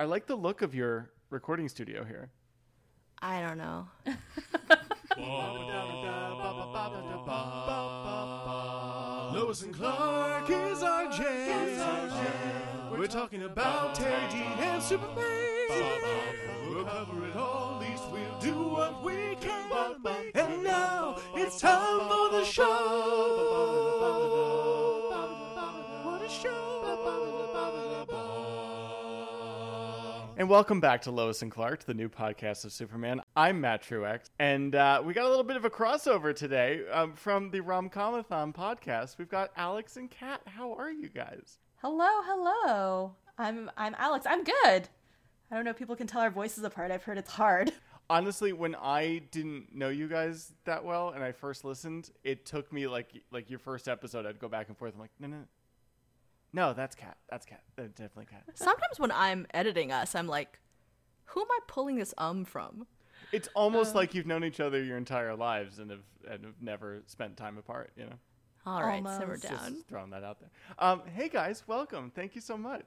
I like the look of your recording studio here. I don't know. Lois and Clark is our jam. We're talking about Teri Dean and Superman. We'll cover it all, at least we'll do what we can. And now it's time for the show. And welcome back to Lois and Clark, the new podcast of Superman. I'm Matt Truex, and uh, we got a little bit of a crossover today um, from the Romcomathon podcast. We've got Alex and Kat. How are you guys? Hello, hello. I'm I'm Alex. I'm good. I don't know if people can tell our voices apart. I've heard it's hard. Honestly, when I didn't know you guys that well and I first listened, it took me like like your first episode. I'd go back and forth. I'm like, no, no, no, no that's Kat. That's Kat. That's definitely Kat. Sometimes when I'm editing us, I'm like, who am I pulling this um from? It's almost like you've known each other your entire lives and have and have never spent time apart. You know. All right, simmer Almost. down. Just throwing that out there. Um, hey guys, welcome. Thank you so much.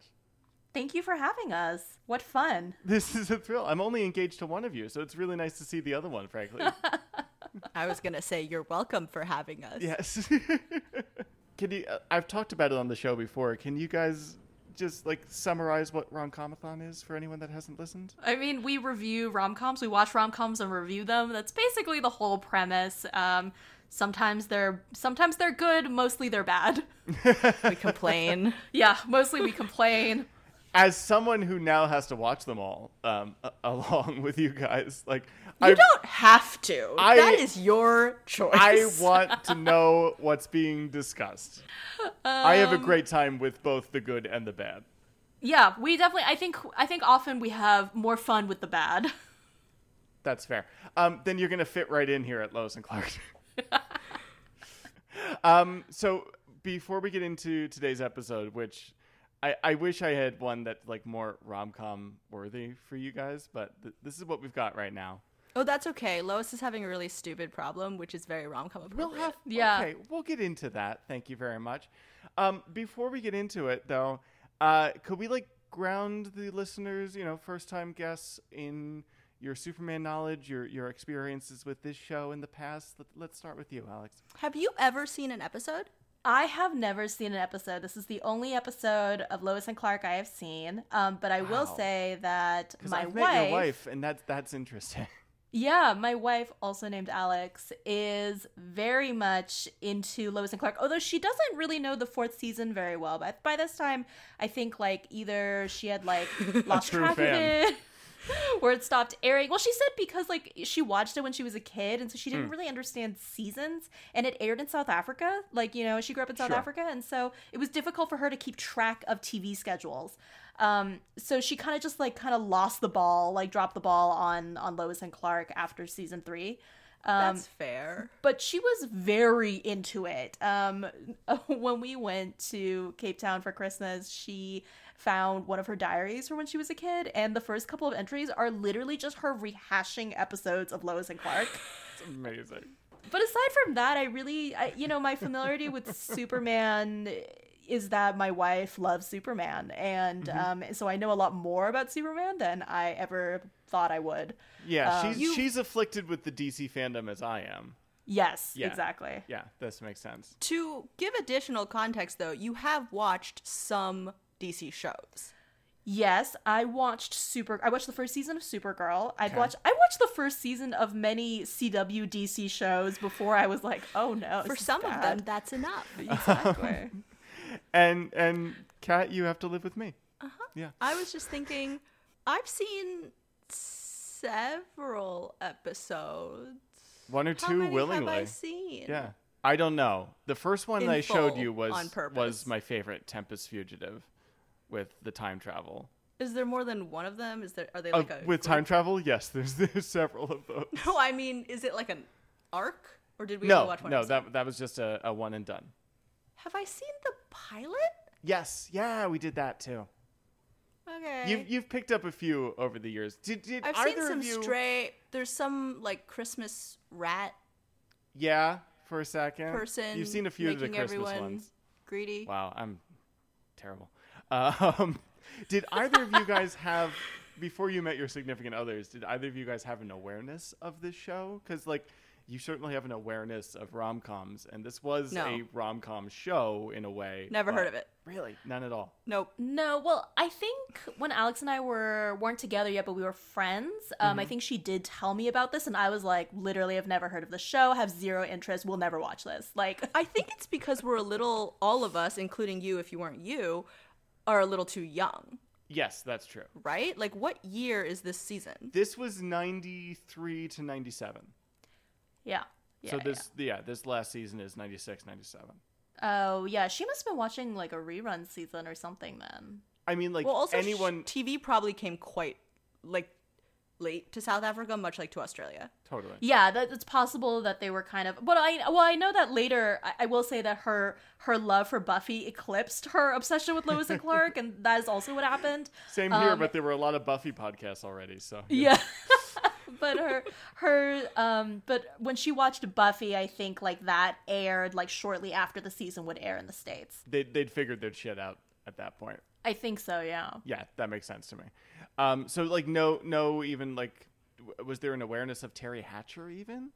Thank you for having us. What fun. This is a thrill. I'm only engaged to one of you, so it's really nice to see the other one, frankly. I was gonna say you're welcome for having us. yes. Can you? Uh, I've talked about it on the show before. Can you guys just like summarize what Romcomathon is for anyone that hasn't listened? I mean, we review rom coms. We watch rom coms and review them. That's basically the whole premise. Um, sometimes they're sometimes they're good. Mostly they're bad. We complain. yeah, mostly we complain. As someone who now has to watch them all um, a- along with you guys, like You I, don't have to. I- that is your choice. I want to know what's being discussed. I Um, have a great time with both the good and the bad. Yeah, we definitely. I think. I think often we have more fun with the bad. That's fair. Um, then you're gonna fit right in here at Lois and Clark. um, so before we get into today's episode, which I, I wish I had one that's like more rom com worthy for you guys, but th- this is what we've got right now. Oh, that's okay. Lois is having a really stupid problem, which is very rom com appropriate. We'll have Yeah. Okay, we'll get into that. Thank you very much. Um, before we get into it, though, uh, could we like ground the listeners, you know, first time guests in your Superman knowledge, your your experiences with this show in the past? Let, let's start with you, Alex. Have you ever seen an episode? I have never seen an episode. This is the only episode of Lois and Clark I have seen. Um, but I will say that my I've wife, met your wife, and that's that's interesting. yeah, my wife, also named Alex, is very much into Lois and Clark. Although she doesn't really know the fourth season very well. But by this time, I think like either she had like lost track fan. of it. Or it stopped airing. Well, she said because like she watched it when she was a kid, and so she didn't really understand seasons. And it aired in South Africa. Like you know, she grew up in South Sure. Africa, and so it was difficult for her to keep track of TV schedules. Um, so she kind of just like kind of lost the ball, like dropped the ball on on Lois and Clark after season three. Um, That's fair. but she was very into it. Um, when we went to Cape Town for Christmas, she found one of her diaries from when she was a kid, and the first couple of entries are literally just her rehashing episodes of Lois and Clark. It's amazing. but aside from that, I really, I, you know, my familiarity with Superman is that my wife loves Superman, and um, so I know a lot more about Superman than I ever thought I would. Yeah, Um, she's you- she's afflicted with the DC fandom as I am. Yes, Yeah. exactly. Yeah, this makes sense. To give additional context, though, you have watched some DC shows. Yes, I watched Super. I watched the first season of Supergirl. I Okay. watched. I watched the first season of many CW DC shows before I was like, oh no. For this is some of them, that's enough. exactly. And and Kat, you have to live with me. Uh-huh. Yeah. I was just thinking, I've seen several episodes. One or How two many willingly. have I seen? Yeah. I don't know. The first one In I showed you was on purpose. was my favorite, Tempus Fugitive, with the time travel. Is there more than one of them? Is there? Are they Uh, like a with group? time travel, yes. There's there's several of those. No, I mean, is it like an arc, or did we no, only watch one? no, episode? that that was just a, a one and done. Have I seen the pilot? Yes, yeah, we did that too. Okay. You've you've picked up a few over the years. Did did I've either seen some of you? stray. There's some like Christmas rat Yeah, for a second. person. You've seen a few of the Christmas ones. Greedy. Wow, I'm terrible. Um, Did either of you guys have before you met your significant others? Did either of you guys have an awareness of this show? Because like you certainly have an awareness of rom coms, and this was No. a rom com show in a way. Never heard of it. Really, none at all. Nope. No, well, I think when Alex and I were weren't together yet, but we were friends. Um, I Mm-hmm. think she did tell me about this, and I was like, literally, I've never heard of the show, have zero interest, we will never watch this. Like, I think it's because we're a little, all of us, including you if you weren't you, are a little too young, Yes, that's true. right? Like, what year is this season? This was ninety three to ninety seven. yeah. yeah so this yeah. this last season is 96, 97. Oh yeah, she must have been watching like a rerun season or something then. I mean, like well, also, sh- anyone TV probably came quite, like, late to South Africa, much like to Australia. totally. Yeah, that it's possible that they were kind of. But I well, I know that later. I, I will say that her her love for Buffy eclipsed her obsession with Lois and Clark, and that is also what happened. Same here, Um, but there were a lot of Buffy podcasts already. So Yeah. but her her um but when she watched Buffy, I think like that aired like shortly after the season would air in the states. they they'd figured their shit out at that point. I think so, yeah. Yeah, that makes sense to me. Um, so like no no even like w- was there an awareness of Teri Hatcher even?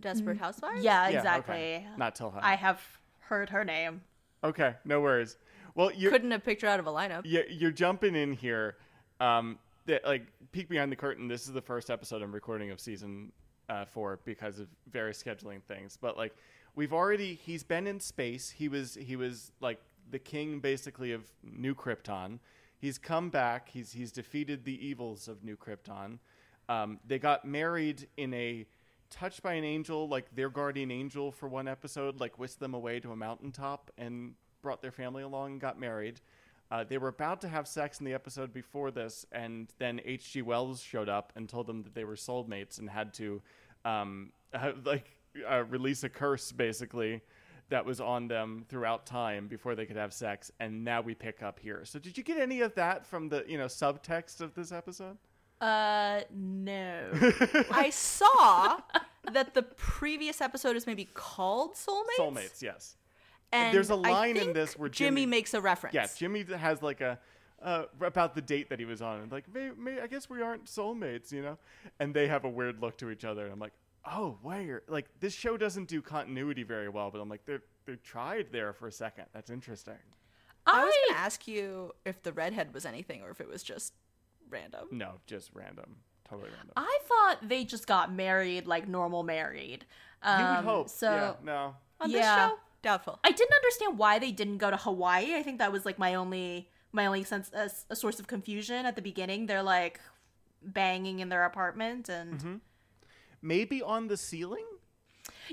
Desperate Housewives? Yeah, Yeah, exactly. okay. Not till her. I have heard her name. Okay, no worries. Well, you're Couldn't have picked her out of a lineup. you're, you're jumping in here. Um, that like peek behind the curtain. This is the first episode I'm recording of season uh, four because of various scheduling things. But like we've already, he's been in space. He was he was like the king basically of New Krypton. He's come back. He's he's defeated the evils of New Krypton. Um, they got married in a touched by an angel, like their guardian angel for one episode, like whisked them away to a mountaintop and brought their family along and got married. Uh, they were about to have sex in the episode before this, and then H.G. Wells showed up and told them that they were soulmates and had to, um, like, uh, release a curse basically that was on them throughout time before they could have sex. And now we pick up here. So, did you get any of that from the you know subtext of this episode? Uh no. I saw that the previous episode is maybe called Soulmates. Soulmates, yes. And There's a line in this where Jimmy, Jimmy- makes a reference. Yeah, Jimmy has like a uh, about the date that he was on. And like, may, may, I guess we aren't soulmates, you know. And they have a weird look to each other, and I'm like, oh, where? Like, this show doesn't do continuity very well, but I'm like, they they tried there for a second. That's interesting. I was gonna ask you if the redhead was anything or if it was just random. No, just random, totally random. I thought they just got married like normal married. Um, you would hope. So yeah, no. On Yeah. this show, doubtful. I didn't understand why they didn't go to Hawaii. I think that was like my only my only sense a, a source of confusion at the beginning. They're like banging in their apartment and Mm-hmm. Maybe on the ceiling.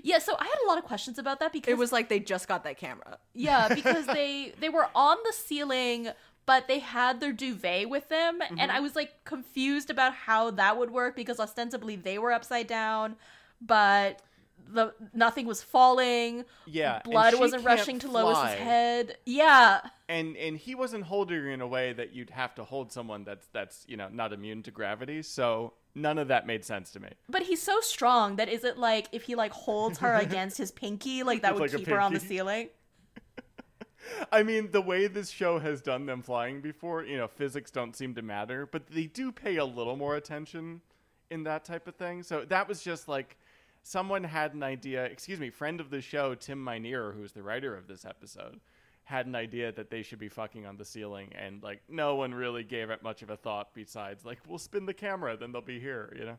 yeah. So I had a lot of questions about that because It was like they just got that camera. yeah because they they were on the ceiling. But they had their duvet with them, Mm-hmm. and I was like confused about how that would work because ostensibly they were upside down, but the nothing was falling. Yeah, blood wasn't can't rushing to fly. Lois's head. Yeah, and and he wasn't holding her in a way that you'd have to hold someone that's that's you know not immune to gravity. So none of that made sense to me. But he's so strong that is it like if he like holds her against his pinky, like that would like, keep her on the ceiling? I mean, the way this show has done them flying before, you know, physics don't seem to matter, but they do pay a little more attention in that type of thing. So that was just like someone had an idea. Excuse me, friend of the show, Tim Minear, who's the writer of this episode, had an idea that they should be fucking on the ceiling, and like no one really gave it much of a thought besides like we'll spin the camera, then they'll be here, you know.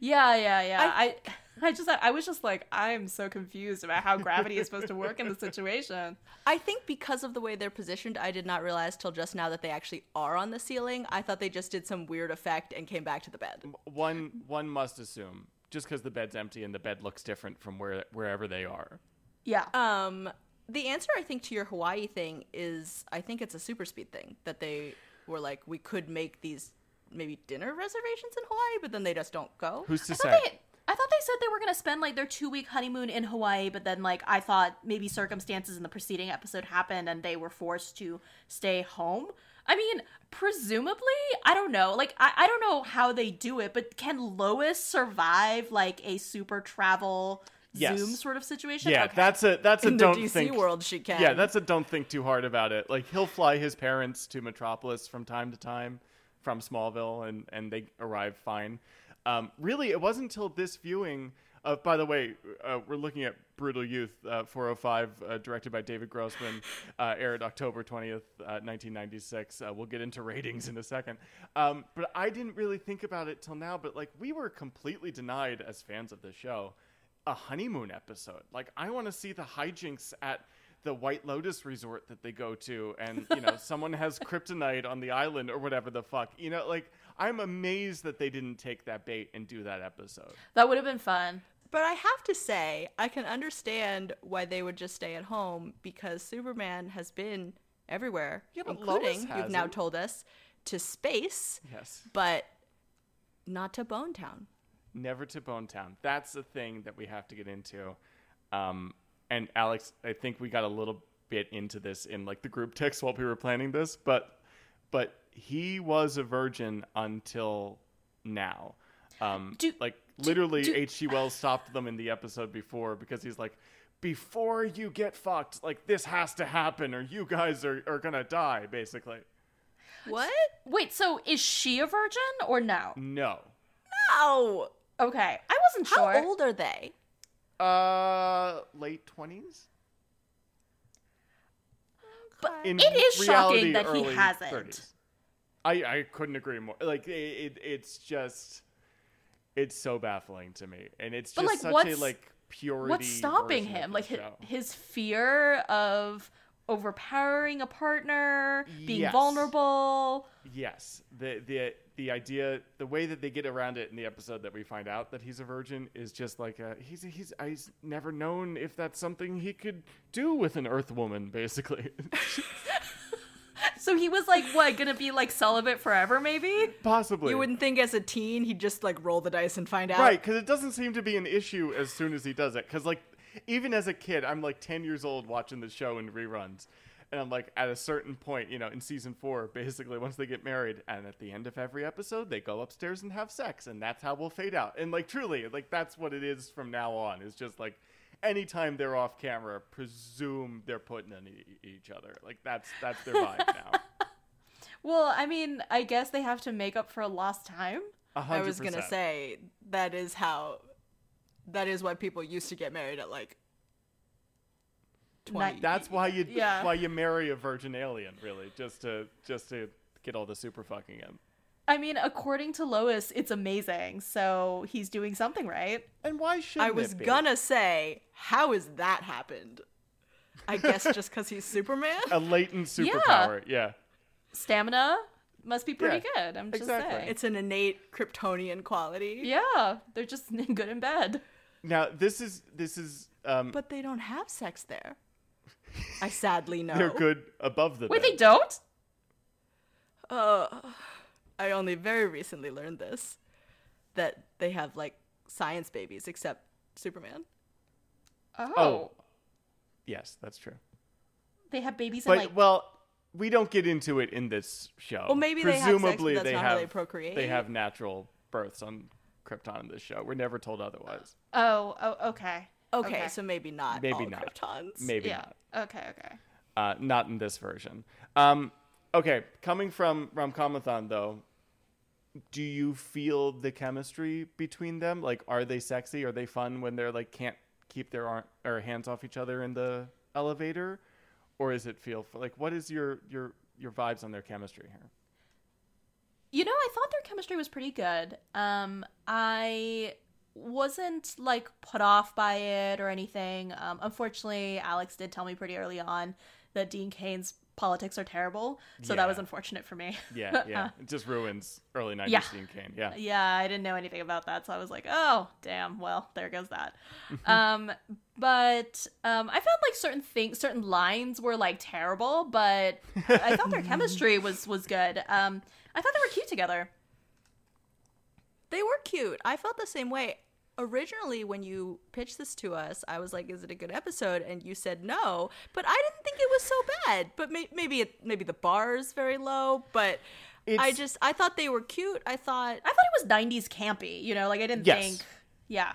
Yeah, yeah, yeah. I, I, just, I was just like, I'm so confused about how gravity is supposed to work in the situation. I think because of the way they're positioned, I did not realize till just now that they actually are on the ceiling. I thought they just did some weird effect and came back to the bed. One one must assume just because the bed's empty and the bed looks different from where wherever they are. Yeah. Um, the answer I think to your Hawaii thing is I think it's a super speed thing that they were like we could make these maybe dinner reservations in Hawaii, but then they just don't go. Who's to I say? thought, they, I thought they said they were gonna spend like their two week honeymoon in Hawaii, but then like I thought maybe circumstances in the preceding episode happened and they were forced to stay home. I mean, presumably, I don't know. Like, I, I don't know how they do it, but can Lois survive like a super travel Yes. Zoom sort of situation. Yeah, Okay. that's a that's a In don't DC think world, she can. Yeah, that's a don't think too hard about it. Like he'll fly his parents to Metropolis from time to time from Smallville, and and they arrive fine. Um, really, it wasn't until this viewing. Uh, by the way, uh, we're looking at Brutal Youth, uh, 405, uh, directed by David Grossman, uh, aired October 20th, uh, 1996. Uh, we'll get into ratings in a second. Um, but I didn't really think about it till now, but like we were completely denied as fans of the show a honeymoon episode. Like I want to see the hijinks at the White Lotus resort that they go to and you know someone has kryptonite on the island or whatever the fuck. You know like I'm amazed that they didn't take that bait and do that episode. that would have been fun. But I have to say, I can understand why they would just stay at home because Superman has been everywhere, Yeah, including you've now told us to space, Yes. but not to Bone Town. Never to Bone Town. That's the thing that we have to get into. Um, and Alex, I think we got a little bit into this in like the group text while we were planning this, but but he was a virgin until now. Um, Do- like literally, do- H.G. Wells stopped them in the episode before because he's like, before you get fucked, like this has to happen, or you guys are, are gonna die, basically. What? Wait, so is she a virgin or no? No. No. Okay, I wasn't How sure. old are they? Uh, late twenties. But in it is reality, shocking that he hasn't. 30s. I, I couldn't agree more. Like it, it, it's just it's so baffling to me, and it's But, just like, such a what's- like purity. What's stopping him? Like his, show. his fear of overpowering a partner, being Yes. vulnerable. yes, the the the idea, the way that they get around it in the episode that we find out that he's a virgin is just like a, he's he's uh, he's never known if that's something he could do with an Earth woman, basically. So he was like, what, gonna be like celibate forever, maybe? Possibly. You wouldn't think as a teen he'd just like roll the dice and find out. Right, because it doesn't seem to be an issue as soon as he does it. Because, like, even as a kid, I'm like 10 years old watching the show in reruns. And I'm like, at a certain point, you know, in season four, basically, once they get married, and at the end of every episode, they go upstairs and have sex. And that's how we'll fade out. And, like, truly, like, that's what it is from now on. It's just like, anytime they're off camera, presume they're putting on e- each other. Like, that's that's their vibe now. Well, I mean, I guess they have to make up for a lost time. A I hundred was gonna say that is how that is why people used to get married at like twenty. That's why you Yeah. why you marry a virgin alien, really, just to just to get all the super fucking in. I mean, according to Lois, it's amazing. So he's doing something right. And why should I was gonna say, how has that happened? I guess just because he's Superman. a latent superpower? Yeah. Stamina must be pretty Yeah, good. I'm just exactly. saying. It's an innate Kryptonian quality. yeah, they're just good in bed. Now this is this is um But they don't have sex there. I sadly know. they're good above the Wait, bed. they don't? Uh, I only very recently learned this that they have like science babies, except Superman. Oh. Oh. Yes, that's true. They have babies But and like well, we don't get into it in this show. Well, maybe they have sex, but presumably that's they not have how they procreate. They have natural births on Krypton in this show. We're never told otherwise. Oh, oh, okay. Okay, so maybe not. Maybe all not. Kryptons. Maybe yeah. not. Okay, okay. Uh, not in this version. Um, okay, coming from Romcomathon though, do you feel the chemistry between them? Like, are they sexy? Are they fun when they're like can't keep their arm or hands off each other in the elevator, or is it feel for, like what is your your your vibes on their chemistry here? You know, I thought their chemistry was pretty good. Um, I wasn't like put off by it or anything. Um, unfortunately, Alex did tell me pretty early on that Dean Cain's politics are terrible, so that was unfortunate for me. Yeah, yeah, it just ruins early '90s Yeah. Dean Cain. Yeah, yeah, I didn't know anything about that, so I was like, oh, damn. Well, there goes that. um, but um, I found like certain things, certain lines were like terrible, but I thought their chemistry was was good. Um, I thought they were cute together. They were cute. I felt the same way. Originally, when you pitched this to us, I was like, "Is it a good episode?" And you said no, but I didn't think it was so bad. But may- maybe it, maybe the bar is very low. But I just I thought they were cute. I thought I thought it was '90s campy. You know, like I didn't Yes. think. Yeah.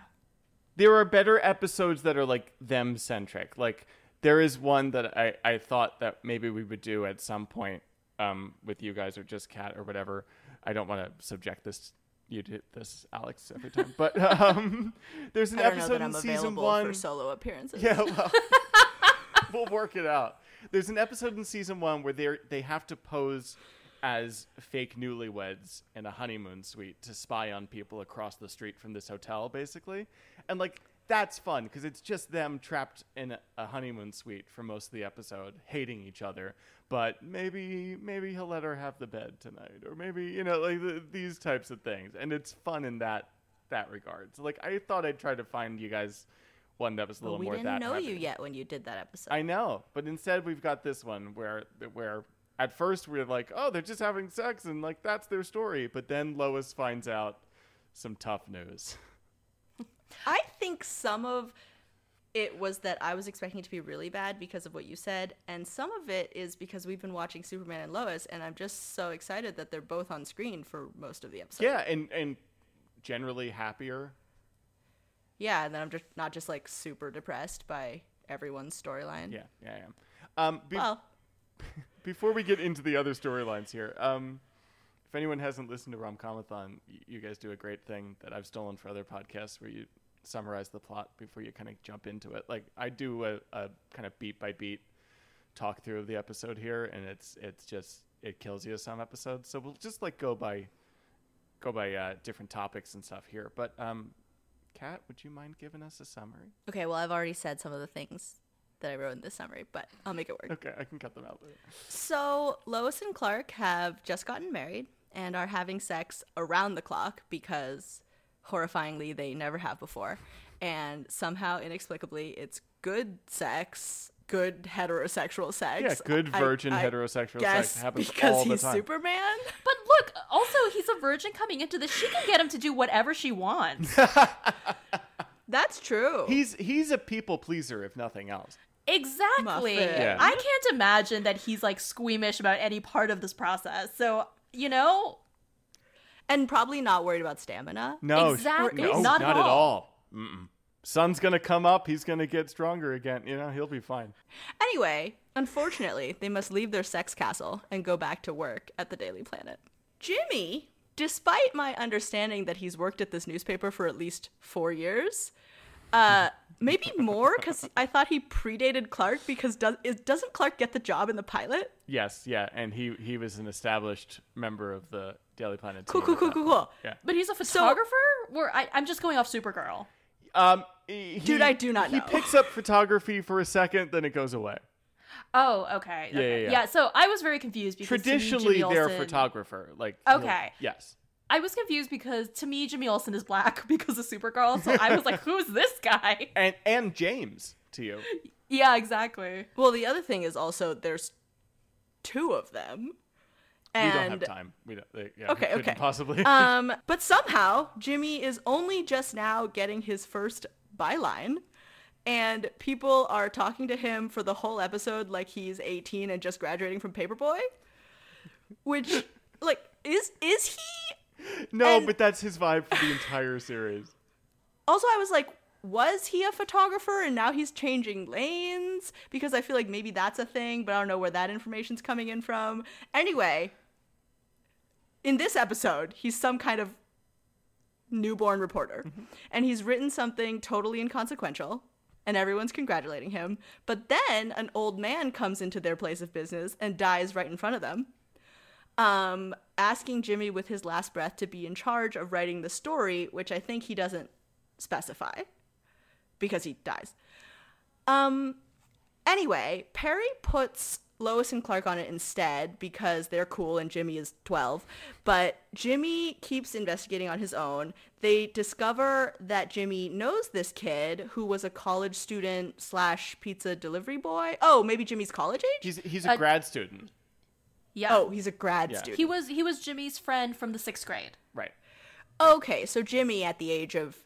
there are better episodes that are like them centric. Like there is one that I I thought that maybe we would do at some point um with you guys or just Kat or whatever. I don't want to subject this you do this Alex every time, but um there's an I don't know episode in season one. for solo appearances. Yeah, well, we'll work it out. There's an episode in season one where they they have to pose as fake newlyweds in a honeymoon suite to spy on people across the street from this hotel, basically, and like that's fun because it's just them trapped in a- honeymoon suite for most of the episode, hating each other. But maybe maybe he'll let her have the bed tonight, or maybe you know like the, these types of things, and it's fun in that that regard. So like I thought I'd try to find you guys one that was a little we more We didn't know heavy. you yet when you did that episode. I know, but instead we've got this one where where at first we're like, oh, they're just having sex and like that's their story, but then Lois finds out some tough news. I think some of it was that I was expecting it to be really bad because of what you said, and some of it is because we've been watching Superman and Lois, and I'm just so excited that they're both on screen for most of the episode. Yeah, and and generally happier. Yeah, and then I'm just not just like super depressed by everyone's storyline. Yeah, yeah, I am. Um, be- Well, before we get into the other storylines here, um, if anyone hasn't listened to Romcomathon, you guys do a great thing that I've stolen for other podcasts where you summarize the plot before you kind of jump into it. Like I do a, a kind of beat by beat talk through of the episode here, and it's it's just it kills you some episodes. So we'll just like go by go by uh, different topics and stuff here. But um, Kat, would you mind giving us a summary? okay, well, I've already said some of the things that I wrote in this summary, but I'll make it work. Okay, I can cut them out. Later. So Lois and Clark have just gotten married and are having sex around the clock because horrifyingly they never have before. And somehow inexplicably it's good sex, good heterosexual sex. Yeah, good virgin I heterosexual guess sex happens because all the he's time. Superman. But look, also he's a virgin coming into this. She can get him to do whatever she wants. That's true. He's he's a people pleaser if nothing else. Exactly. Yeah. I can't imagine that he's like squeamish about any part of this process. So, you know, and probably not worried about stamina. No, Exactly. no, Not not, at at all. all. Mm-mm. Sun's gonna come up. He's gonna get stronger again. You know, he'll be fine. Anyway, unfortunately, they must leave their sex castle and go back to work at the Daily Planet. Jimmy, despite my understanding that he's worked at this newspaper for at least four years, uh, maybe more because I thought he predated Clark because does is, doesn't Clark get the job in the pilot? Yes, yeah, and he he was an established member of the Daily Planet. Cool, cool, cool, cool, cool. Yeah. but he's a photographer? Where I, I'm just going off Supergirl. Um, he, Dude, I do not He know. picks up photography for a second, then it goes away. Oh, okay. Yeah, okay. yeah, yeah. so I was very confused because to me, Traditionally, Jimmy they're a photographer. Like he'll- Okay. yes. I was confused because to me, Jimmy Olsen is black because of Supergirl. So I was like, who's this guy? And and James to you. Yeah, exactly. Well, the other thing is also there's two of them. we don't have time. We don't. They, yeah, Okay, okay. Possibly. um, but somehow Jimmy is only just now getting his first byline, and people are talking to him for the whole episode like he's 18 and just graduating from Paperboy, which, like, is is he? No, and- but that's his vibe for the entire series. Also, I was like. Was he a photographer and now he's changing lanes? Because I feel like maybe that's a thing, but I don't know where that information's coming in from. Anyway, in this episode, he's some kind of newborn reporter. Mm-hmm. And he's written something totally inconsequential, and everyone's congratulating him. But then an old man comes into their place of business and dies right in front of them, um, asking Jimmy with his last breath to be in charge of writing the story, which I think he doesn't specify because he dies. Um, anyway, Perry puts Lois and Clark on it instead because they're cool and Jimmy is 12. But Jimmy keeps investigating on his own. They discover that Jimmy knows this kid who was a college student slash pizza delivery boy. Oh, maybe Jimmy's college age? He's he's a Uh, grad student. Yeah. oh, he's a grad Yeah. student. he was he was Jimmy's friend from the sixth grade. Right. Okay, so Jimmy at the age of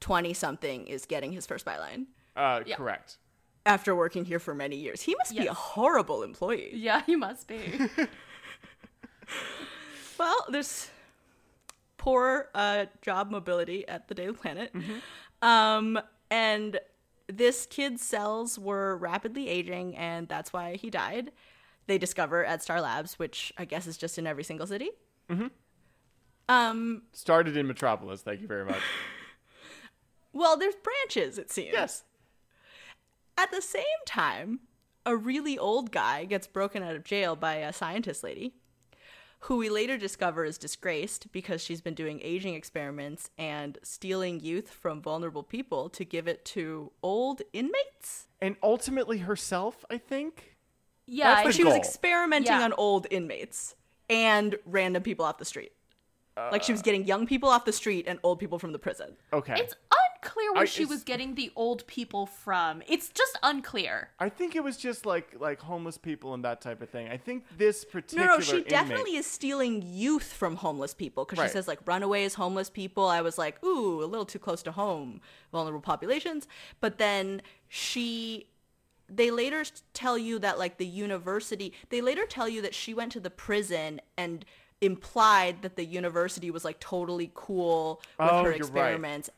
20 something is getting his first byline Uh, Yeah. correct. after working here for many years. He must be a Yes. horrible employee. Yeah, he must be. Well, there's poor uh, job mobility at the Daily Planet. Um, and this kid's cells were rapidly aging, and that's why he died. They discover at Star Labs, which I guess is just in every single city. Mm-hmm. Um, Started in Metropolis. Thank you very much. well, there's branches, it seems. yes. At the same time, a really old guy gets broken out of jail by a scientist lady, who we later discover is disgraced because she's been doing aging experiments and stealing youth from vulnerable people to give it to old inmates. And ultimately herself, I think. Yeah, That's I- the She was experimenting Yeah. on old inmates and random people off the street. like she was uh. getting young people off the street and old people from the prison. Okay. it's unclear where I- she was getting the old people from. It's just unclear. I think it was just like like homeless people and that type of thing. I think this No, particular no, she inmate- definitely is stealing youth from homeless people because Right. she says like runaways, homeless people. I was like, ooh, a little too close to home, vulnerable populations. But then she, they later tell you that like the university, they later tell you that she went to the prison and implied that the university was like totally cool with Oh, her you're right. experiments.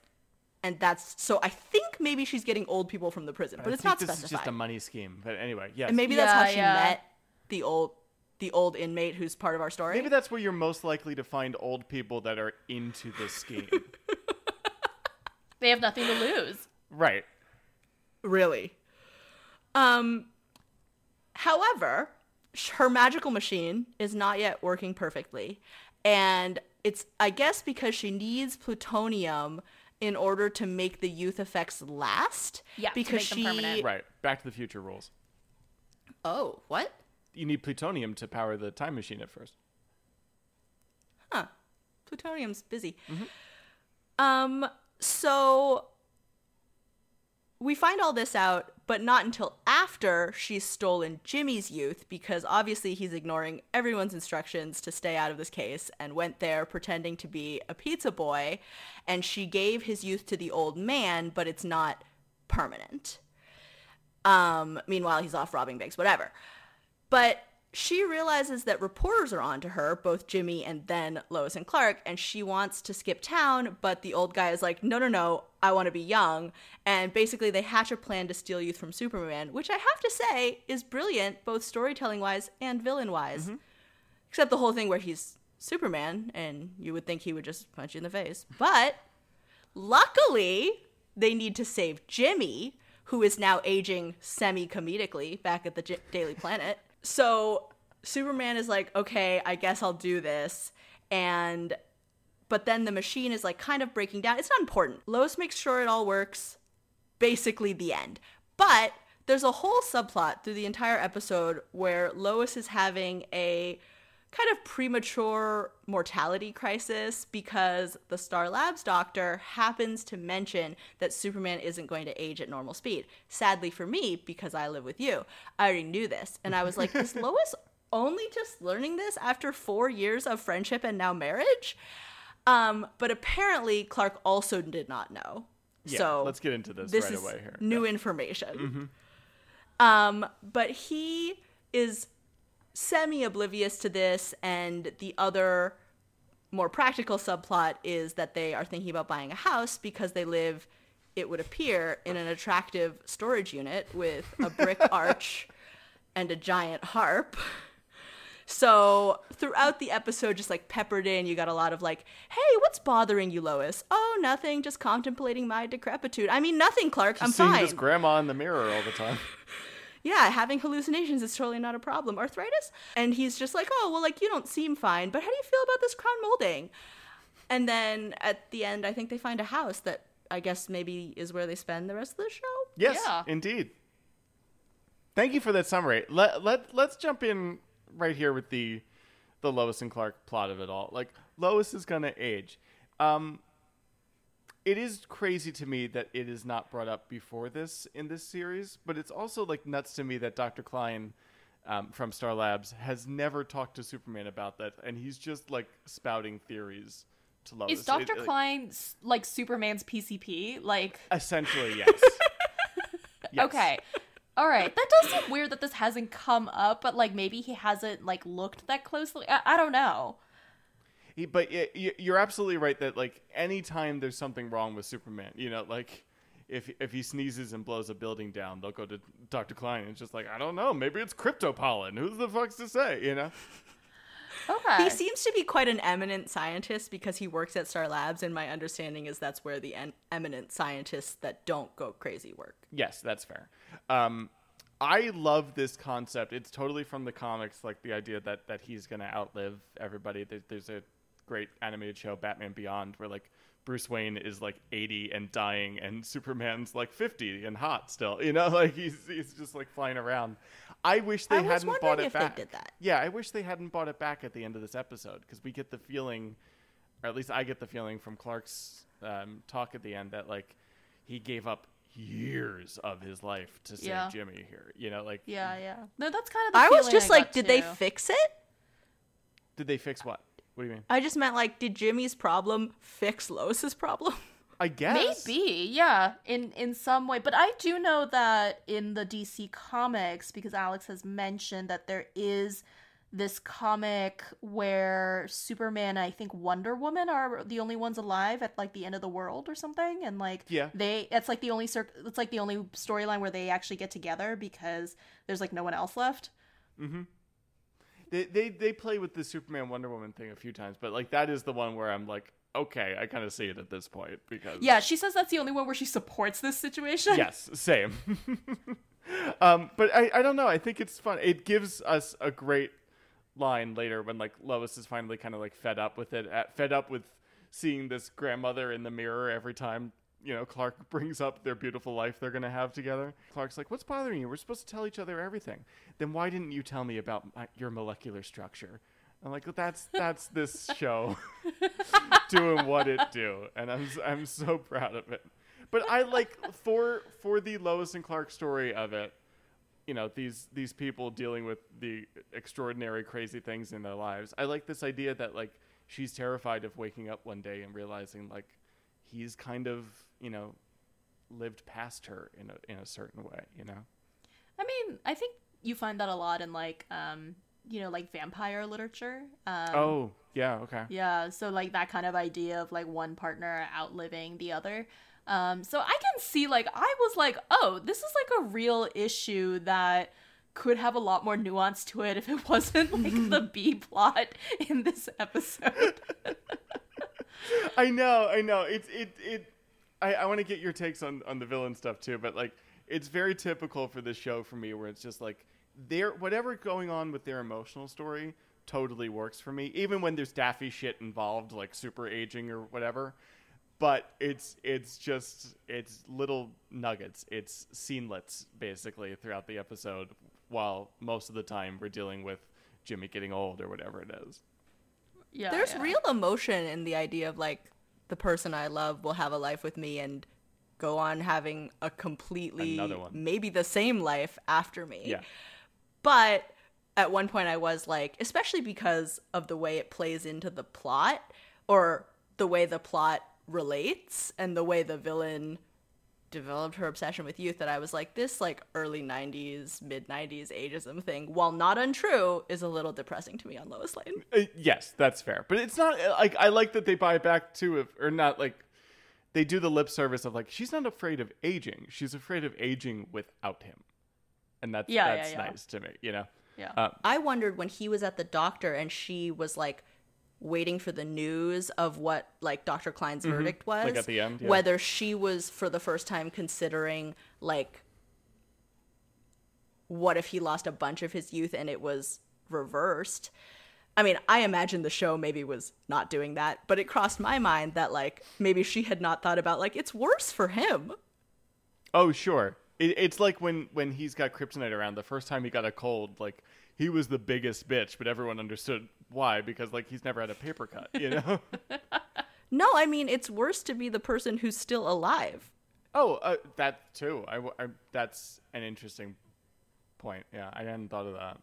And that's so. I think maybe she's getting old people from the prison, but I it's think not this specified. is just a money scheme. But anyway, yes. And maybe that's how she yeah. met the old the old inmate who's part of our story. Maybe that's where you're most likely to find old people that are into this scheme. They have nothing to lose. right. really. Um however, her magical machine is not yet working perfectly, and it's I guess because she needs plutonium in order to make the youth effects last. Yeah, to because make them she permanent. Right. Back to the Future rules. Oh, what? You need plutonium to power the time machine at first. Huh. Plutonium's busy. Um, so we find all this out, but not until after she's stolen Jimmy's youth, because obviously he's ignoring everyone's instructions to stay out of this case and went there pretending to be a pizza boy. And she gave his youth to the old man, but it's not permanent. Um, meanwhile, he's off robbing banks, whatever. But she realizes that reporters are onto her, both Jimmy and then Lois and Clark, and she wants to skip town, but the old guy is like, no, no, no, I want to be young. And basically, they hatch a plan to steal youth from Superman, which I have to say is brilliant, both storytelling wise and villain wise. Mm-hmm. Except the whole thing where he's Superman, and you would think he would just punch you in the face. But luckily, they need to save Jimmy, who is now aging semi comedically back at the J- Daily Planet. So Superman is like, okay, I guess I'll do this. And, but then the machine is like kind of breaking down. It's not important. Lois makes sure it all works. Basically, the end. But there's a whole subplot through the entire episode where Lois is having a kind of premature mortality crisis because the Star Labs doctor happens to mention that Superman isn't going to age at normal speed. Sadly for me, because I live with you, I already knew this. And I was like, is Lois only just learning this after four years of friendship and now marriage? Um, but apparently Clark also did not know. Yeah, so let's get into this, this right is away here. new information. Um, but he is semi oblivious to this, and the other more practical subplot is that they are thinking about buying a house because they live, it would appear, in an attractive storage unit with a brick arch and a giant harp. So throughout the episode, just like peppered in, you got a lot of like, "Hey, what's bothering you, Lois?" "Oh, nothing. Just contemplating my decrepitude." I mean, nothing, Clark. I'm Seeing fine. this grandma in the mirror all the time. yeah, having hallucinations is totally not a problem. Arthritis? And he's just like, "Oh, well, like you don't seem fine, but how do you feel about this crown molding?" And then at the end, I think they find a house that I guess maybe is where they spend the rest of the show. Yes, Yeah. indeed. Thank you for that summary. Let let let's jump in right here with the the Lois and Clark plot of it all. Like Lois is gonna age. Um, it is crazy to me that it is not brought up before this in this series, but it's also like nuts to me that Dr. Klein um, from Star Labs has never talked to Superman about that, and he's just like spouting theories to Lois. Is Dr. It- Klein s- like Superman's PCP? Like, essentially yes. Yes. okay. All right. That does seem weird that this hasn't come up, but like maybe he hasn't like looked that closely. I, I don't know. He, but y y- you're absolutely right that like anytime there's something wrong with Superman, you know, like if if he sneezes and blows a building down, they'll go to Dr. Klein and it's just like I don't know, maybe it's crypto pollen. Who the fuck's to say, you know? Okay. He seems to be quite an eminent scientist because he works at Star Labs, and my understanding is that's where the en- eminent scientists that don't go crazy work. Yes, that's fair. Um, I love this concept. It's totally from the comics, like the idea that that he's gonna outlive everybody. There, there's a great animated show, Batman Beyond, where like Bruce Wayne is like 80 and dying, and Superman's like 50 and hot still. You know, like he's he's just like flying around. I wish they I hadn't bought it if they back. did that. Yeah, I wish they hadn't bought it back at the end of this episode because we get the feeling, or at least I get the feeling from Clark's um, talk at the end that like he gave up years of his life to save Yeah. Jimmy here. You know, like yeah, yeah. No, that's kind of. The I was just I like, got, did they fix it? did they fix what? What do you mean? I just meant like, did Jimmy's problem fix Lois's problem? I guess Maybe, yeah, in in some way. But I do know that in the DC comics, because Alex has mentioned that there is this comic where Superman, I think Wonder Woman are the only ones alive at like the end of the world or something, and like Yeah. they it's like the only cir- it's like the only storyline where they actually get together because there's like no one else left. Mm-hmm. They, they they play with the Superman Wonder Woman thing a few times, but like that is the one where I'm like, okay, I kind of see it at this point because Yeah, she says that's the only one where she supports this situation. yes, same. um, but I, I don't know. I think it's fun. It gives us a great line later when like Lois is finally kind of like fed up with it, at, fed up with seeing this grandmother in the mirror every time you know Clark brings up their beautiful life they're gonna have together. Clark's like, "What's bothering you? We're supposed to tell each other everything. Then why didn't you tell me about my, your molecular structure?" I'm like, "That's that's this show doing what it do," and I'm I'm so proud of it. But I like for for the Lois and Clark story of it you know these these people dealing with the extraordinary crazy things in their lives i like this idea that like she's terrified of waking up one day and realizing like he's kind of you know lived past her in a in a certain way you know I mean, I think you find that a lot in like um, you know, like vampire literature. Um, oh yeah okay Yeah, so like that kind of idea of like one partner outliving the other. Um, so I can see like I was like, oh, this is like a real issue that could have a lot more nuance to it if it wasn't like the B plot in this episode. I know, I know. It's it it. I, I want to get your takes on on the villain stuff too, but like it's very typical for this show for me, where it's just like their whatever going on with their emotional story totally works for me, even when there's daffy shit involved, like super aging or whatever. But it's it's just it's little nuggets, it's scenelets basically throughout the episode, while most of the time we're dealing with Jimmy getting old or whatever it is. yeah, There's yeah. real emotion in the idea of like the person I love will have a life with me and go on having a completely Another one. maybe the same life after me. Yeah. But at one point I was like, especially because of the way it plays into the plot or the way the plot relates and the way the villain developed her obsession with youth that I was like this like early 90s mid 90s ageism thing while not untrue is a little depressing to me on Lois Lane. Uh, yes, that's fair. But it's not uh, like I like that they buy back too, if, or not like they do the lip service of like she's not afraid of aging. She's afraid of aging without him, and that's Yeah, yeah, that's yeah. nice to me. You know. Yeah. Uh, I wondered when he was at the doctor and she was like waiting for the news of what like Dr. Klein's verdict was. Mm-hmm. Like at the end, yeah. Whether she was for the first time considering like what if he lost a bunch of his youth and it was reversed. I mean, I imagine the show maybe was not doing that, but it crossed my mind that like maybe she had not thought about like it's worse for him. Oh, sure. It, it's like when when he's got kryptonite around. The first time he got a cold, like he was the biggest bitch, but everyone understood why because like he's never had a paper cut. You know. No, I mean it's worse to be the person who's still alive. oh, uh, that too. I, w- I- that's an interesting point. Yeah, I hadn't thought of that.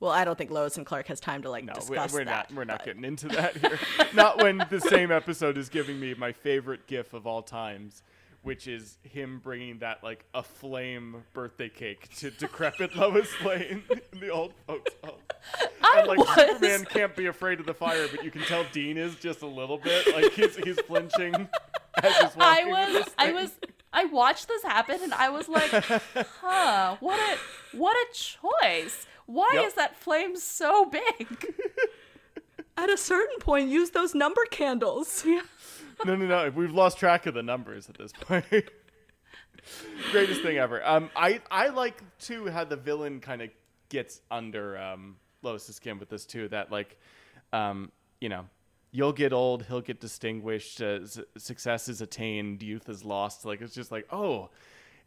Well, I don't think Lois and Clark has time to like No, we- discuss we're that. not. We're not getting into that here. not when the same episode is giving me my favorite GIF of all times, which is him bringing that like a flame birthday cake to decrepit Lois Lane in the old folks' home. I and like was. Superman can't be afraid of the fire, but you can tell Dean is just a little bit. Like he's he's flinching as he's I walking. with was this I was I watched this happen and I was like, huh, what a what a choice. Why Yep. is that flame so big? At a certain point, use those number candles. No, no, no. We've lost track of the numbers at this point. Greatest thing ever. Um, I I like too how the villain kind of gets under um Lois's skin with this too. That like, um, you know, you'll get old, he'll get distinguished, uh, success is attained, youth is lost. Like it's just like, oh,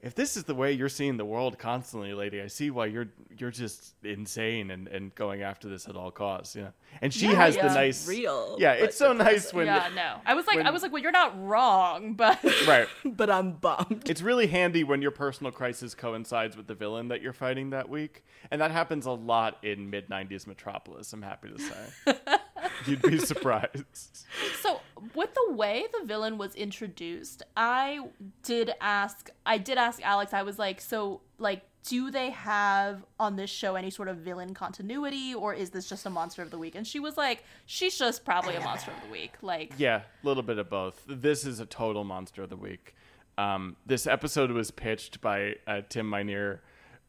if this is the way you're seeing the world constantly, lady, I see why you're you're just insane and, and going after this at all costs. Yeah, and she Yeah, has yeah. the uh, nice Real, Yeah, it's so nice when yeah, no. I was like when- I was like, well, you're not wrong, but right. But I'm bummed. It's really handy when your personal crisis coincides with the villain that you're fighting that week. And that happens a lot in mid 90s Metropolis, I'm happy to say. You'd be surprised. So, with the way the villain was introduced, I did ask I did ask Alex, I was like, so like do they have on this show any sort of villain continuity or is this just a monster of the week? And she was like, she's just probably a monster of the week. Like Yeah, a little bit of both. This is a total monster of the week. Um, this episode was pitched by uh, Tim Minear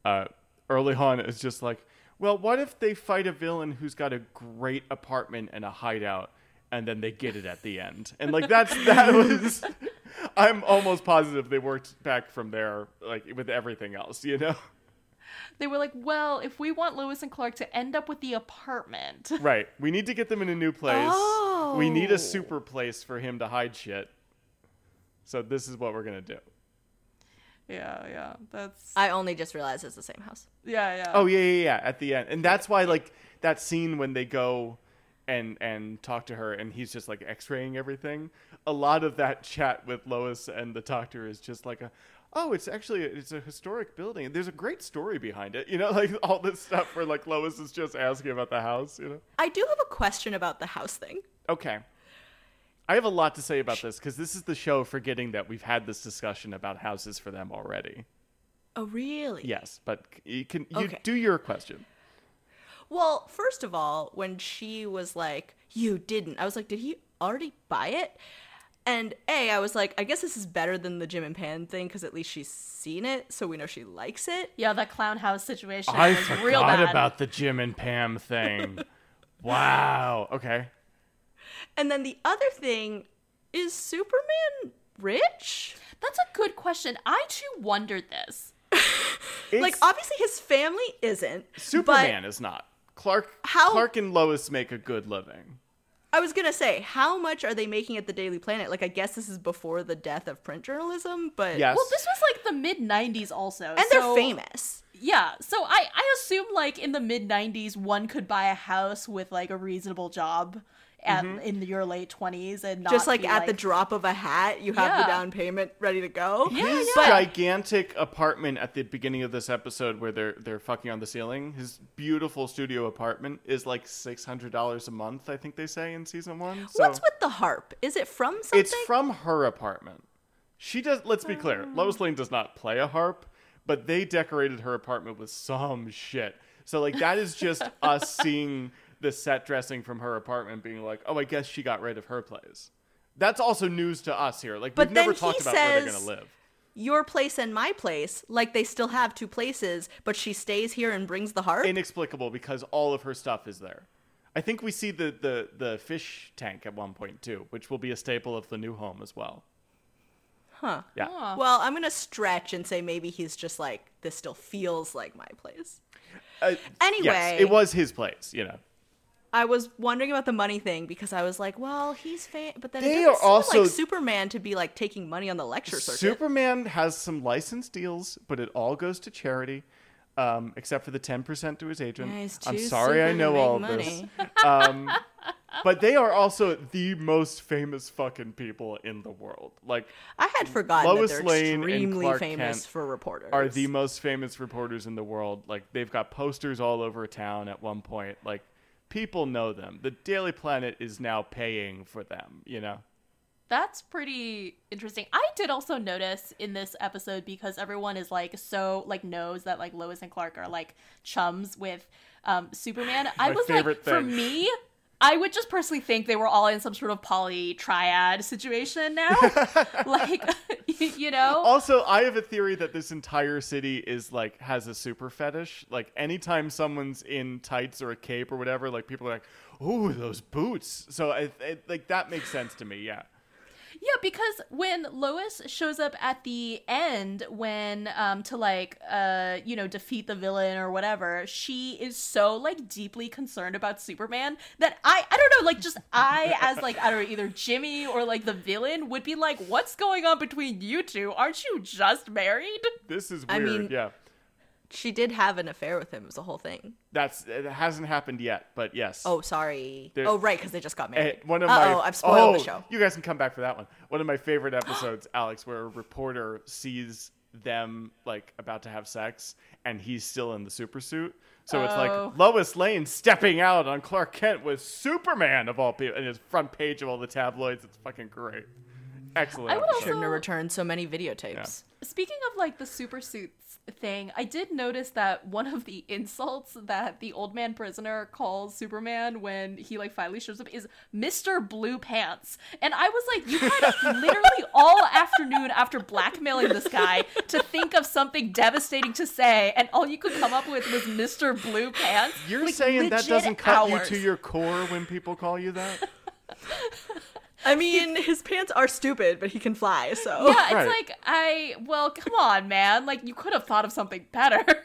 uh, early on. It's just like, well, what if they fight a villain who's got a great apartment and a hideout, and then they get it at the end? And like that's that was. I'm almost positive they worked back from there, like with everything else, you know. they were like, well, if we want Lois and Clark to end up with the apartment. Right. We need to get them in a new place. We need Oh. a super place for him to hide shit. So this is what we're gonna do. Yeah, yeah. That's I only just realized it's the same house. yeah, yeah. Oh yeah, yeah, yeah. At the end, and that's why like that scene when they go and and talk to her, and he's just like X-raying everything. A lot of that chat with Lois and the doctor is just like a. Oh, it's actually it's a historic building. There's a great story behind it, you know, like all this stuff where like Lois is just asking about the house, you know. I do have a question about the house thing. Okay. I have a lot to say about this because this is the show forgetting that we've had this discussion about houses for them already. Oh, really? Yes, but you can you Okay. do your question. Well, first of all, when she was like, "You didn't," I was like, "Did he already buy it?" And a, I was like, "I guess this is better than the Jim and Pam thing because at least she's seen it, so we know she likes it." Yeah, that clown house situation I was forgot real bad. about the Jim and Pam thing. wow. Okay. And then the other thing is Superman rich? That's a good question. I too wondered this. Like obviously his family isn't. Superman is not. Clark How- Clark and Lois make a good living. I was gonna say, how much are they making at the Daily Planet? Like, I guess this is before the death of print journalism, but Yes. Well, this was like the mid 90s also. and they're famous. Yeah, so I I assume like in the mid 90s one could buy a house with like a reasonable job at mm-hmm. in your late 20s and not Just like be, at the drop of a hat, you have the down payment ready to go. his But- gigantic apartment at the beginning of this episode where they're they're fucking on the ceiling, his beautiful studio apartment is like six hundred dollars a month, I think they say in season one. So What's with the harp? Is it from something? it's from her apartment. She does let's be clear, oh. Lois Lane does not play a harp, but they decorated her apartment with some shit. So like that is just us seeing the set dressing from her apartment being like, oh, I guess she got rid of her place. That's also news to us here. Like But we've never talked about where they're gonna live. Your place and my place, like they still have two places, but she stays here and brings the harp. inexplicable because all of her stuff is there. I think we see the, the, the fish tank at one point too, which will be a staple of the new home as well. huh. Yeah. Huh. Well, I'm gonna stretch and say maybe he's just like this. Still feels like my place. Uh, Anyway. yes, it was his place, you know. I was wondering about the money thing because I was like, well, he's fam- but then They it are also- like Superman to be like taking money on the lecture circuit. Superman has some license deals, but it all goes to charity, um, except for the ten percent to his agent. Yeah, I'm sorry, I know all of money. this. Um, but they are also the most famous fucking people in the world. Like, I had forgotten Lois that they're Lane and extremely Clark famous Kent for reporters. are the most famous reporters in the world. Like they've got posters all over town at one point. Like people know them. The Daily Planet is now paying for them, you know. That's pretty interesting. I did also notice in this episode because everyone is like so like knows that like Lois and Clark are like chums with um Superman. I was like favorite for me, I would just personally think they were all in some sort of poly triad situation now. like you know? Also, I have a theory that this entire city is like has a super fetish. Like anytime someone's in tights or a cape or whatever, like people are like, "Ooh, those boots." So I, I like that makes sense to me. Yeah. Yeah, because when Lois shows up at the end, when um to like uh you know defeat the villain or whatever, she is so like deeply concerned about Superman that I I don't know like just I as like I don't know either Jimmy or like the villain would be like, what's going on between you two? Aren't you just married? This is I mean- yeah. She did have an affair with him. It was a whole thing. That's it hasn't happened yet, but yes. Oh, sorry. Oh, right, because they just got Eh, married. one of Uh-oh, my I've spoiled oh, the show. You guys can come back for that one. One of my favorite episodes, Alex, where a reporter sees them like about to have sex, and he's still in the super suit. So it's Oh. like Lois Lane stepping out on Clark Kent with Superman of all people, and his front page of all the tabloids. It's fucking great. Excellent. I would episode. also- Shouldn't have returned so many videotapes. Speaking of like the super suits thing, I did notice that one of the insults that the old man prisoner calls Superman when he like finally shows up is Mr. Blue Pants. And I was like, you had literally all afternoon after blackmailing this guy to think of something devastating to say, and all you could come up with was Mr. Blue Pants. You're Like, saying that doesn't cut hours. you to your core when people call you that? I mean, his pants are stupid, but he can fly, so. Yeah, it's Right. like I well, come on, man. Like you could have thought of something better.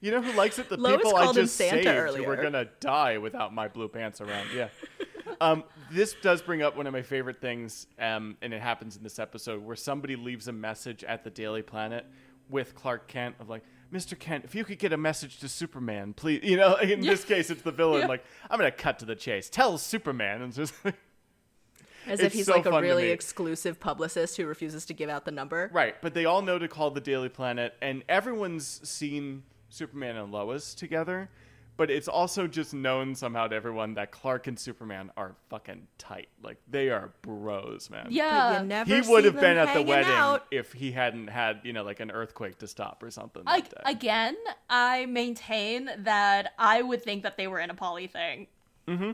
You know who likes it? The Lois people I just Santa saved who earlier. were gonna die without my blue pants around. Yeah. um, this does bring up one of my favorite things, um, and it happens in this episode where somebody leaves a message at the Daily Planet with Clark Kent of like, Mr. Kent, if you could get a message to Superman, please. You know, in this case, it's the villain. Yeah. Like, I'm gonna cut to the chase. Tell Superman, and just like, As It's if he's so like a really exclusive publicist who refuses to give out the number. Right, but they all know to call the Daily Planet, and everyone's seen Superman and Lois together. But it's also just known somehow to everyone that Clark and Superman are fucking tight. Like they are bros, man. Yeah. you never he would have been at the wedding out. if he hadn't had you know like an earthquake to stop or something. I, that day. again, I maintain that I would think that they were in a poly thing. Mm-hmm.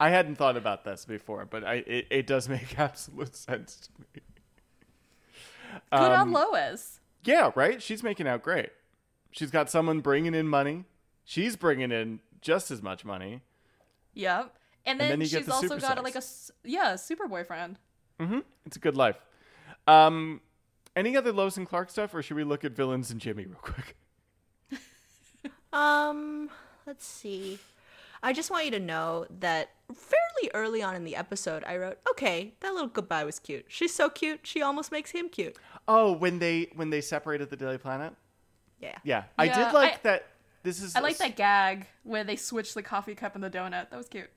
I hadn't thought about this before, but I it, it does make absolute sense to me. Good Um, on Lois. Yeah, right. She's making out great. She's got someone bringing in money. She's bringing in just as much money. Yep. And then, then she's the also got sex. like a yeah super boyfriend. Mm-hmm. It's a good life. Um, any other Lois and Clark stuff, or should we look at villains and Jimmy real quick? Um, let's see. I just want you to know that fairly early on in the episode, I wrote, "Okay, that little goodbye was cute. She's so cute. She almost makes him cute." Oh, when they when they separated the Daily Planet. Yeah. Yeah, I Yeah, did like I- that. This is I like that gag where they switch the coffee cup and the donut. That was cute.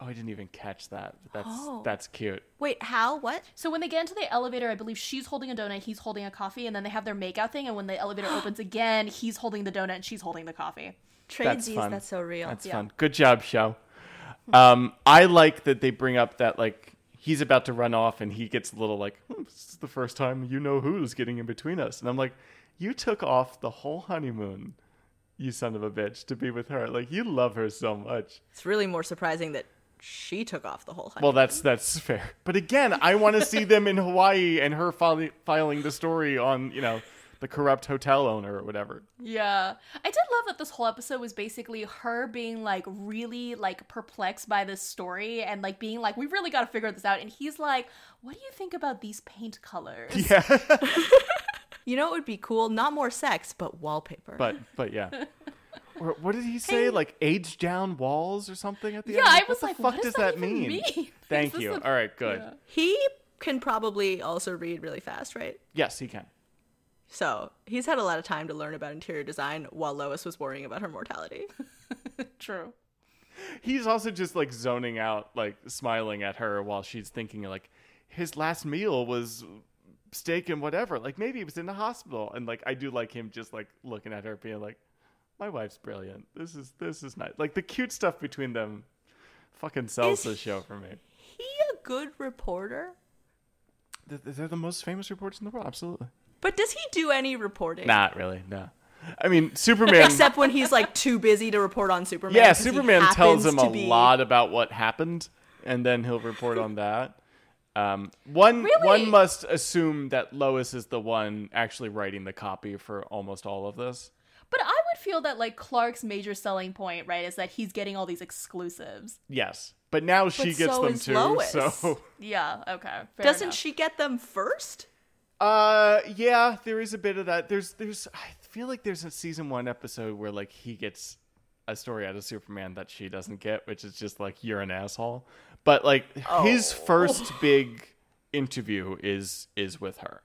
Oh, I didn't even catch that. but That's Oh. that's cute. Wait, how? What? So when they get into the elevator, I believe she's holding a donut, he's holding a coffee, and then they have their makeout thing. And when the elevator opens again, he's holding the donut and she's holding the coffee. That's Tradesies, fun. that's so real. That's Yeah. fun. Good job, show. Um, I like that they bring up that like he's about to run off and he gets a little like hmm, this is the first time you know who's getting in between us, and I'm like, you took off the whole honeymoon, you son of a bitch, to be with her. Like you love her so much. It's really more surprising that she took off the whole honeymoon. Well, that's that's fair. But again, I want to see them in Hawaii and her filing filing the story on you know the corrupt hotel owner or whatever. Yeah. I did love that this whole episode was basically her being like really like perplexed by this story and like being like, we really got to figure this out. And he's like, what do you think about these paint colors? Yeah, you know, it would be cool. Not more sex, but wallpaper. but but yeah. Or what did he say? Like age down walls or something at the end? Yeah, end? I What was the like, fuck what does does that that mean? mean? Thank you. a- All right, good. Yeah. he can probably also read really fast, right? Yes, he can. So he's had a lot of time to learn about interior design while Lois was worrying about her mortality. True. He's also just like zoning out, like smiling at her while she's thinking like his last meal was steak and whatever. Like maybe he was in the hospital, and like I do like him just like looking at her, being like, "My wife's brilliant. This is this is nice." Like the cute stuff between them, fucking sells Is the show for me. he a good reporter? they're the most famous reporters in the world. Absolutely. But does he do any reporting? Not really. No. I mean, Superman. Except when he's like too busy to report on Superman. Yeah, Superman tells him a be- lot about what happened, and then he'll report on that. Um, one Really? one must assume that Lois is the one actually writing the copy for almost all of this. But I would feel that like Clark's major selling point, right, is that he's getting all these exclusives. Yes, but now she But gets so them too. Lois. So, Yeah, okay. Doesn't enough. she get them first? Uh, yeah, there is a bit of that. There's, there's. I feel like there's a season one episode where like he gets a story out of Superman that she doesn't get, which is just like you're an asshole. But like his Oh. first big interview is is with her.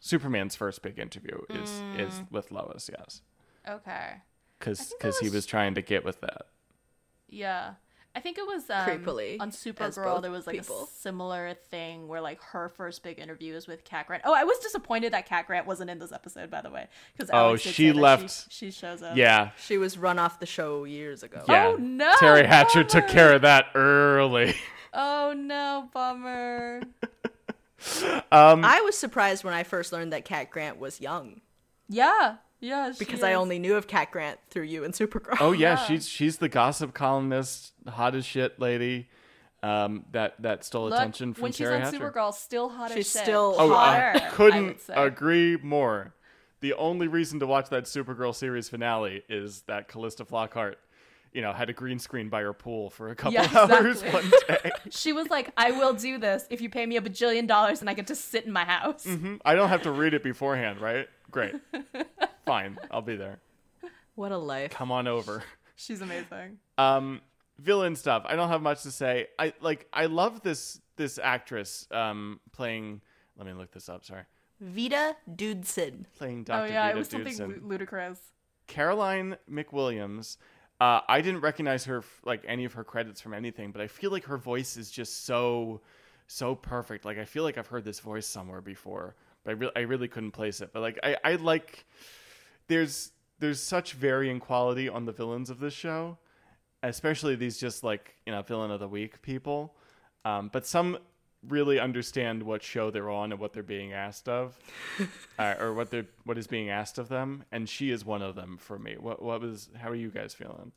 Superman's first big interview is is Mm. with Lois. Yes, Okay. because because he was- was trying to get with that. Yeah. I think it was um, Creepily, on as Supergirl. There was like people. a similar thing where like her first big interview is with Cat Grant. Oh, I was disappointed that Cat Grant wasn't in this episode, by the way, because Oh, she left- She, she shows up. Yeah, She was run off the show years ago. yeah. Oh, no, Teri Hatcher took care of that early. Oh no, bummer. Um, I was surprised when I first learned that Cat Grant was young Yeah, yeah. she because I is. only knew of Cat Grant through you and Supergirl. Oh yeah, Yeah. she's she's the gossip columnist, hot as shit lady, um, that that stole Look, attention from when she's on Hatcher. Supergirl, still hot She's as shit. still Oh, hotter, I I couldn't would say. agree more. The only reason to watch that Supergirl series finale is that Calista Flockhart, you know, had a green screen by her pool for a couple Yeah, hours one day. She was like, "I will do this if you pay me a bajillion dollars and I get to sit in my house." Hmm? I don't have to read it beforehand, right? Great, fine, I'll be there. What a life. Come on over. She's amazing. Um, villain stuff. I don't have much to say. I like. I love this this actress um playing. Let me look this up. Sorry, Vita Dudson. playing Dr. Oh yeah, Vita it was something ludicrous. Caroline McWilliams. Uh, I didn't recognize her like any of her credits from anything, but I feel like her voice is just so so perfect. Like I feel like I've heard this voice somewhere before, but I really I really couldn't place it. But like I I like there's there's such varying quality on the villains of this show, especially these just like you know villain of the week people. Um, but some really understand what show they're on and what they're being asked of, uh, or what they're what is being asked of them. And she is one of them for me. What what was? How are you guys feeling?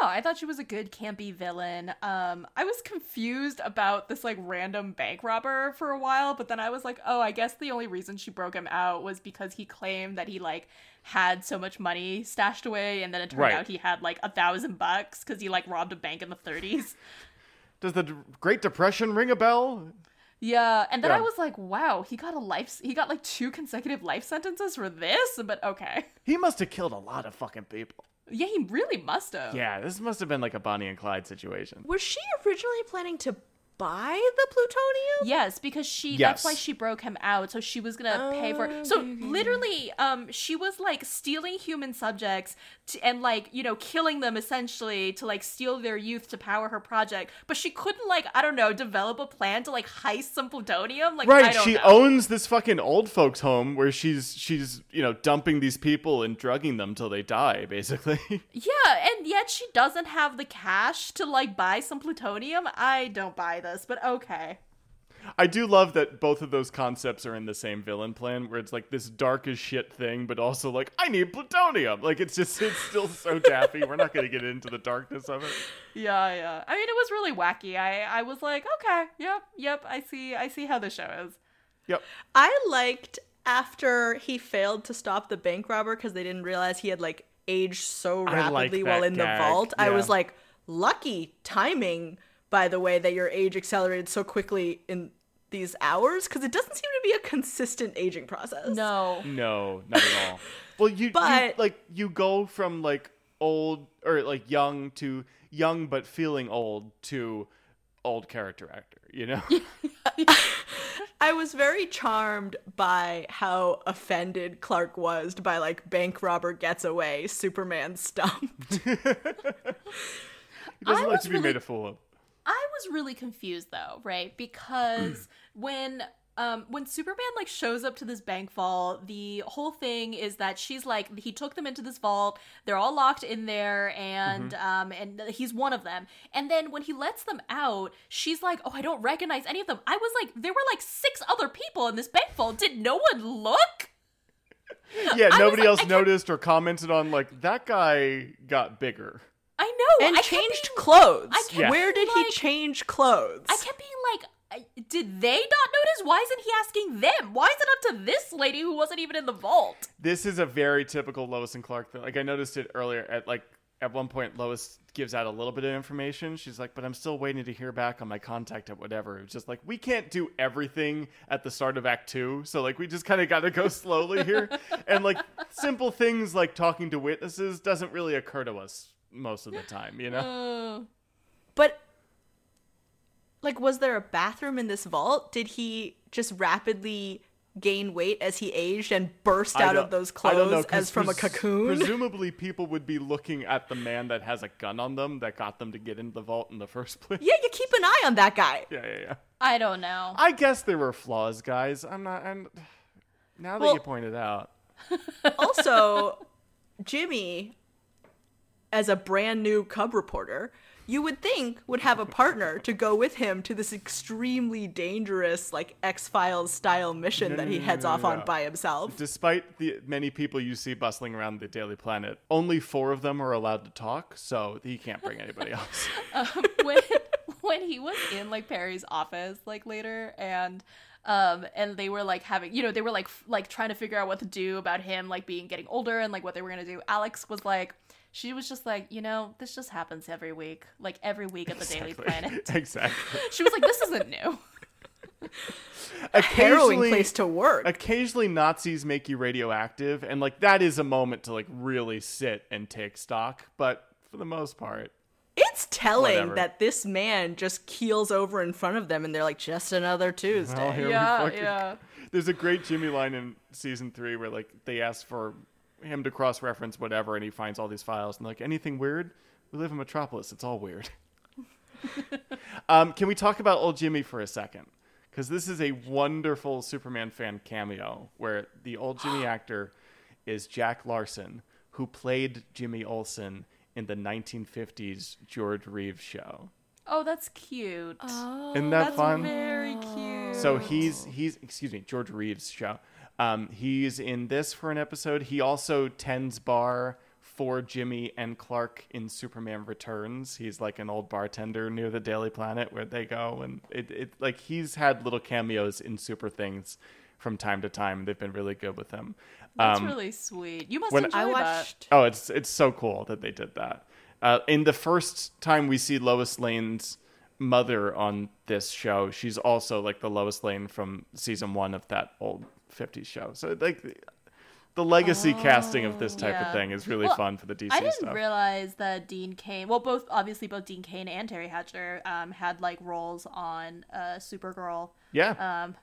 Yeah, I thought she was a good campy villain. Um, I was confused about this like random bank robber for a while, but then I was like, oh, I guess the only reason she broke him out was because he claimed that he like had so much money stashed away, and then it turned Right. out he had like a thousand bucks because he like robbed a bank in the 30s. Does the D- Great Depression ring a bell? Yeah, and then Yeah. I was like, wow, he got a life, he got like two consecutive life sentences for this, but okay. He must have killed a lot of fucking people. Yeah, he really must have. Yeah, this must have been like a Bonnie and Clyde situation. Was she originally planning to buy the plutonium? Yes, because she Yes. that's why she broke him out. So she was gonna pay for Oh, So okay, okay, literally, um, she was like stealing human subjects to, and like, you know, killing them essentially to like steal their youth to power her project. But she couldn't like, I don't know, develop a plan to like heist some plutonium. Like I Right, she know. owns this fucking old folks home where she's she's you know dumping these people and drugging them till they die, basically. Yeah, and yet she doesn't have the cash to like buy some plutonium. I don't buy this, but okay. I do love that both of those concepts are in the same villain plan, where it's like this dark as shit thing, but also like I need plutonium. Like it's just it's still so daffy. We're not gonna get into the darkness of it. Yeah, yeah. I mean, it was really wacky. I I was like, okay, yep, yep. I see, I see how the show is. Yep. I liked after he failed to stop the bank robber because they didn't realize he had like aged so I like rapidly while in gag, the vault. I was like, lucky timing, by the way, that your age accelerated so quickly in these hours because it doesn't seem to be a consistent aging process. No, No, not at all. Well, you, you like you go from like old or like young to young but feeling old to old character actor. You know. I was very charmed by how offended Clark was by like bank robber gets away, Superman stumped. he doesn't I like to be really- made a fool of. I was really confused though, right? Because when um, when Superman like shows up to this bank vault, the whole thing is that she's like he took them into this vault. They're all locked in there, and um, and he's one of them. And then when he lets them out, she's like, "Oh, I don't recognize any of them." I was like, there were like six other people in this bank vault. Did no one look? Yeah, nobody like, else noticed or commented on like that guy got bigger. I know. and I changed being- clothes. I kept Where did like- he change clothes? I kept being like, did they not notice? Why isn't he asking them? Why is it up to this lady who wasn't even in the vault? This is a very typical Lois and Clark thing. Like I noticed it earlier at like at one point Lois gives out a little bit of information. She's like, "But I'm still waiting to hear back on my contact at whatever." It's just like we can't do everything at the start of Act Two, so like we just kind of got to go slowly here. and like simple things like talking to witnesses doesn't really occur to us most of the time, you know. Uh, but like was there a bathroom in this vault? Did he just rapidly gain weight as he aged and burst out of those clothes know, as from a cocoon? Presumably, people would be looking at the man that has a gun on them that got them to get into the vault in the first place. yeah, you keep an eye on that guy. yeah, yeah. yeah. I don't know. I guess there were flaws, guys. I'm not. I'm, now that Well- you pointed out, also, Jimmy, as a brand new cub reporter, you would think would have a partner to go with him to this extremely dangerous, like X Files style mission No, that no, he no, heads no, off no, on by himself. despite the many people you see bustling around the Daily Planet, only four of them are allowed to talk, so he can't bring anybody else. when when he was in like Perry's office like later and um and they were like having you know they were like f- like trying to figure out what to do about him like being getting older and like what they were going to do. Alex was like she was just like, you know, this just happens every week. Like every week at the Daily Planet. exactly. She was like this isn't new. a Harrowing Occasionally- place to work. Occasionally, Nazis make you radioactive, and like that is a moment to like really sit and take stock. But for the most part, It's telling Whatever. that this man just keels over in front of them and they're like, just another Tuesday. Well, Yeah, fucking- yeah. There's a great Jimmy line in season three where like they ask for him to cross reference whatever, and he finds all these files and like anything weird. We live in Metropolis. It's all weird. um, can we talk about old Jimmy for a second? Because this is a wonderful Superman fan cameo where the old Jimmy actor is Jack Larson, who played Jimmy Olsen in the 1950s George Reeves show. Oh, that's cute. Isn't that that's fun? very cute. So he's he's excuse me, George Reeves show. Um, he's in this for an episode. He also tends bar for Jimmy and Clark in Superman Returns. He's like an old bartender near the Daily Planet where they go, and it, it like he's had little cameos in super things from time to time. They've been really good with him. That's Um, really sweet. You must when- enjoy I that. watched. Oh, it's it's so cool that they did that. Uh, in the first time we see Lois Lane's mother on this show, she's also like the Lois Lane from season one of that old '50s show. So like the, the legacy casting of this type yeah. of thing is really Well, fun for the DC stuff. I didn't stuff. realize that Dean Cain. Well, both obviously both Dean Cain and Teri Hatcher um, had like roles on uh, Supergirl. yeah, Um,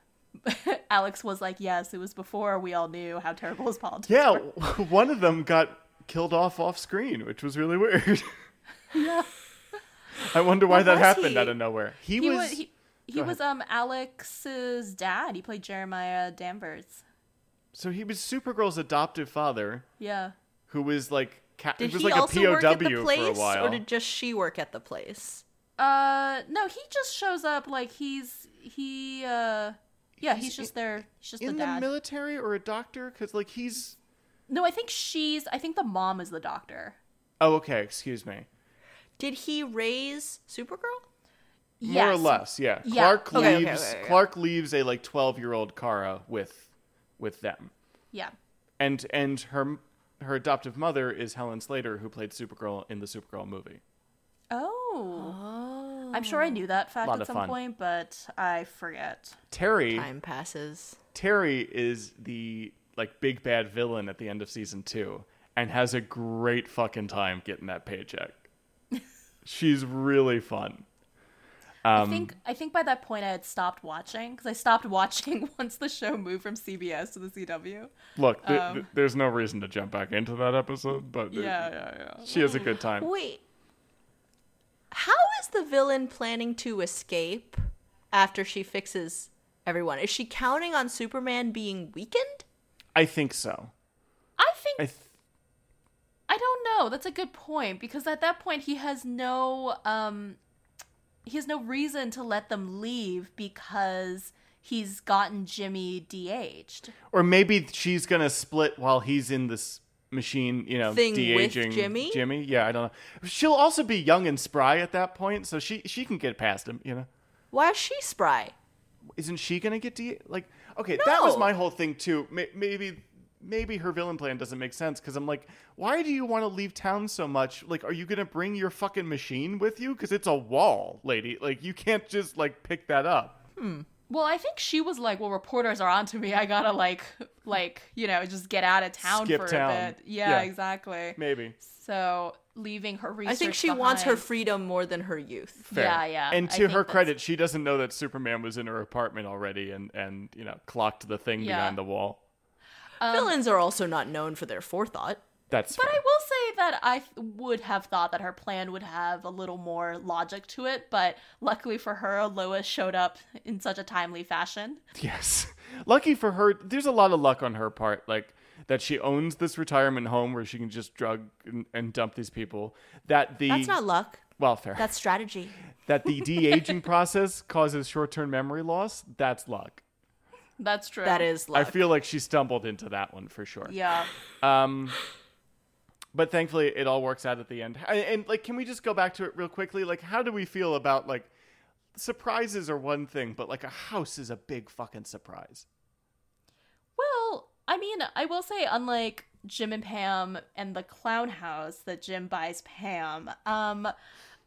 Alex was like, "Yes, it was before we all knew how terrible his politics." yeah. were." one of them got killed off off screen, which was really weird. yeah. I wonder why What that happened he? out of nowhere. He, He was. was he, he was um Alex's dad. He played Jeremiah Danvers. so he was Supergirl's adoptive father, Yeah. who was like. Ca- Did was he like also a POW work at the for a place, while. or did just she work at the place? Uh, no, he just shows up like he's he. uh Yeah, he's, He's just there. He's just in the dad. military or a doctor? Because like he's no, I think she's. I think the mom is the doctor. oh okay, excuse me. Did he raise Supergirl? More or less, yeah. Yeah. Clark Okay, okay, leaves. okay, okay. Clark leaves a like twelve year old Kara with with them, Yeah. and and her her adoptive mother is Helen Slater, who played Supergirl in the Supergirl movie. Oh. Ah. I'm sure I knew that fact at some fun. point, but I forget. Teri Time passes. Teri is the like big bad villain at the end of season two, and has a great fucking time getting that paycheck. She's really fun. Um, I think I think by that point I had stopped watching because I stopped watching once the show moved from CBS to the CW. Look, th- Um, th- there's no reason to jump back into that episode, but it- Yeah, yeah, yeah. she has a good time. Wait. How is the villain planning to escape after she fixes everyone? Is she counting on Superman being weakened? I think so. I think I th- I don't know. That's a good point because at that point he has no um he has no reason to let them leave because he's gotten Jimmy de-aged. or maybe she's gonna split while he's in this machine, you know, Thing de-aging Jimmy? Jimmy, yeah, I don't know. She'll also be young and spry at that point, so she she can get past him, you know. Why is she spry? Isn't she gonna get de like? Okay, that was my whole thing too. Maybe maybe her villain plan doesn't make sense because I'm like, why do you want to leave town so much? Like, are you gonna bring your fucking machine with you? Because it's a wall, lady. Like, you can't just like pick that up. Hmm. Well, I think she was like, "Well, reporters are onto me. I gotta like, like, you know, just get out of town Skip for town. a bit." Yeah, Yeah. exactly. Maybe. So leaving her research. I think she wants her freedom more than her youth. Fair. Yeah, yeah, And to think her that's- credit, she doesn't know that Superman was in her apartment already and and you know clocked the thing Yeah. behind the wall. Um, Villains are also not known for their forethought. That's But fair. I will say that I would have thought that her plan would have a little more logic to it. But luckily for her, Lois showed up in such a timely fashion. Yes. Lucky for her, there's a lot of luck on her part. Like that she owns this retirement home where she can just drug and, and dump these people. That the That's not luck. well fair. That's strategy. that the de aging process causes short term memory loss. That's luck. That's true. That is luck. I feel like she stumbled into that one for sure. Yeah. Um, but thankfully, it all works out at the end. And, and like, can we just go back to it real quickly? Like, how do we feel about like surprises are one thing, but like a house is a big fucking surprise. Well, I mean, I will say, unlike Jim and Pam and the clown house that Jim buys Pam, um,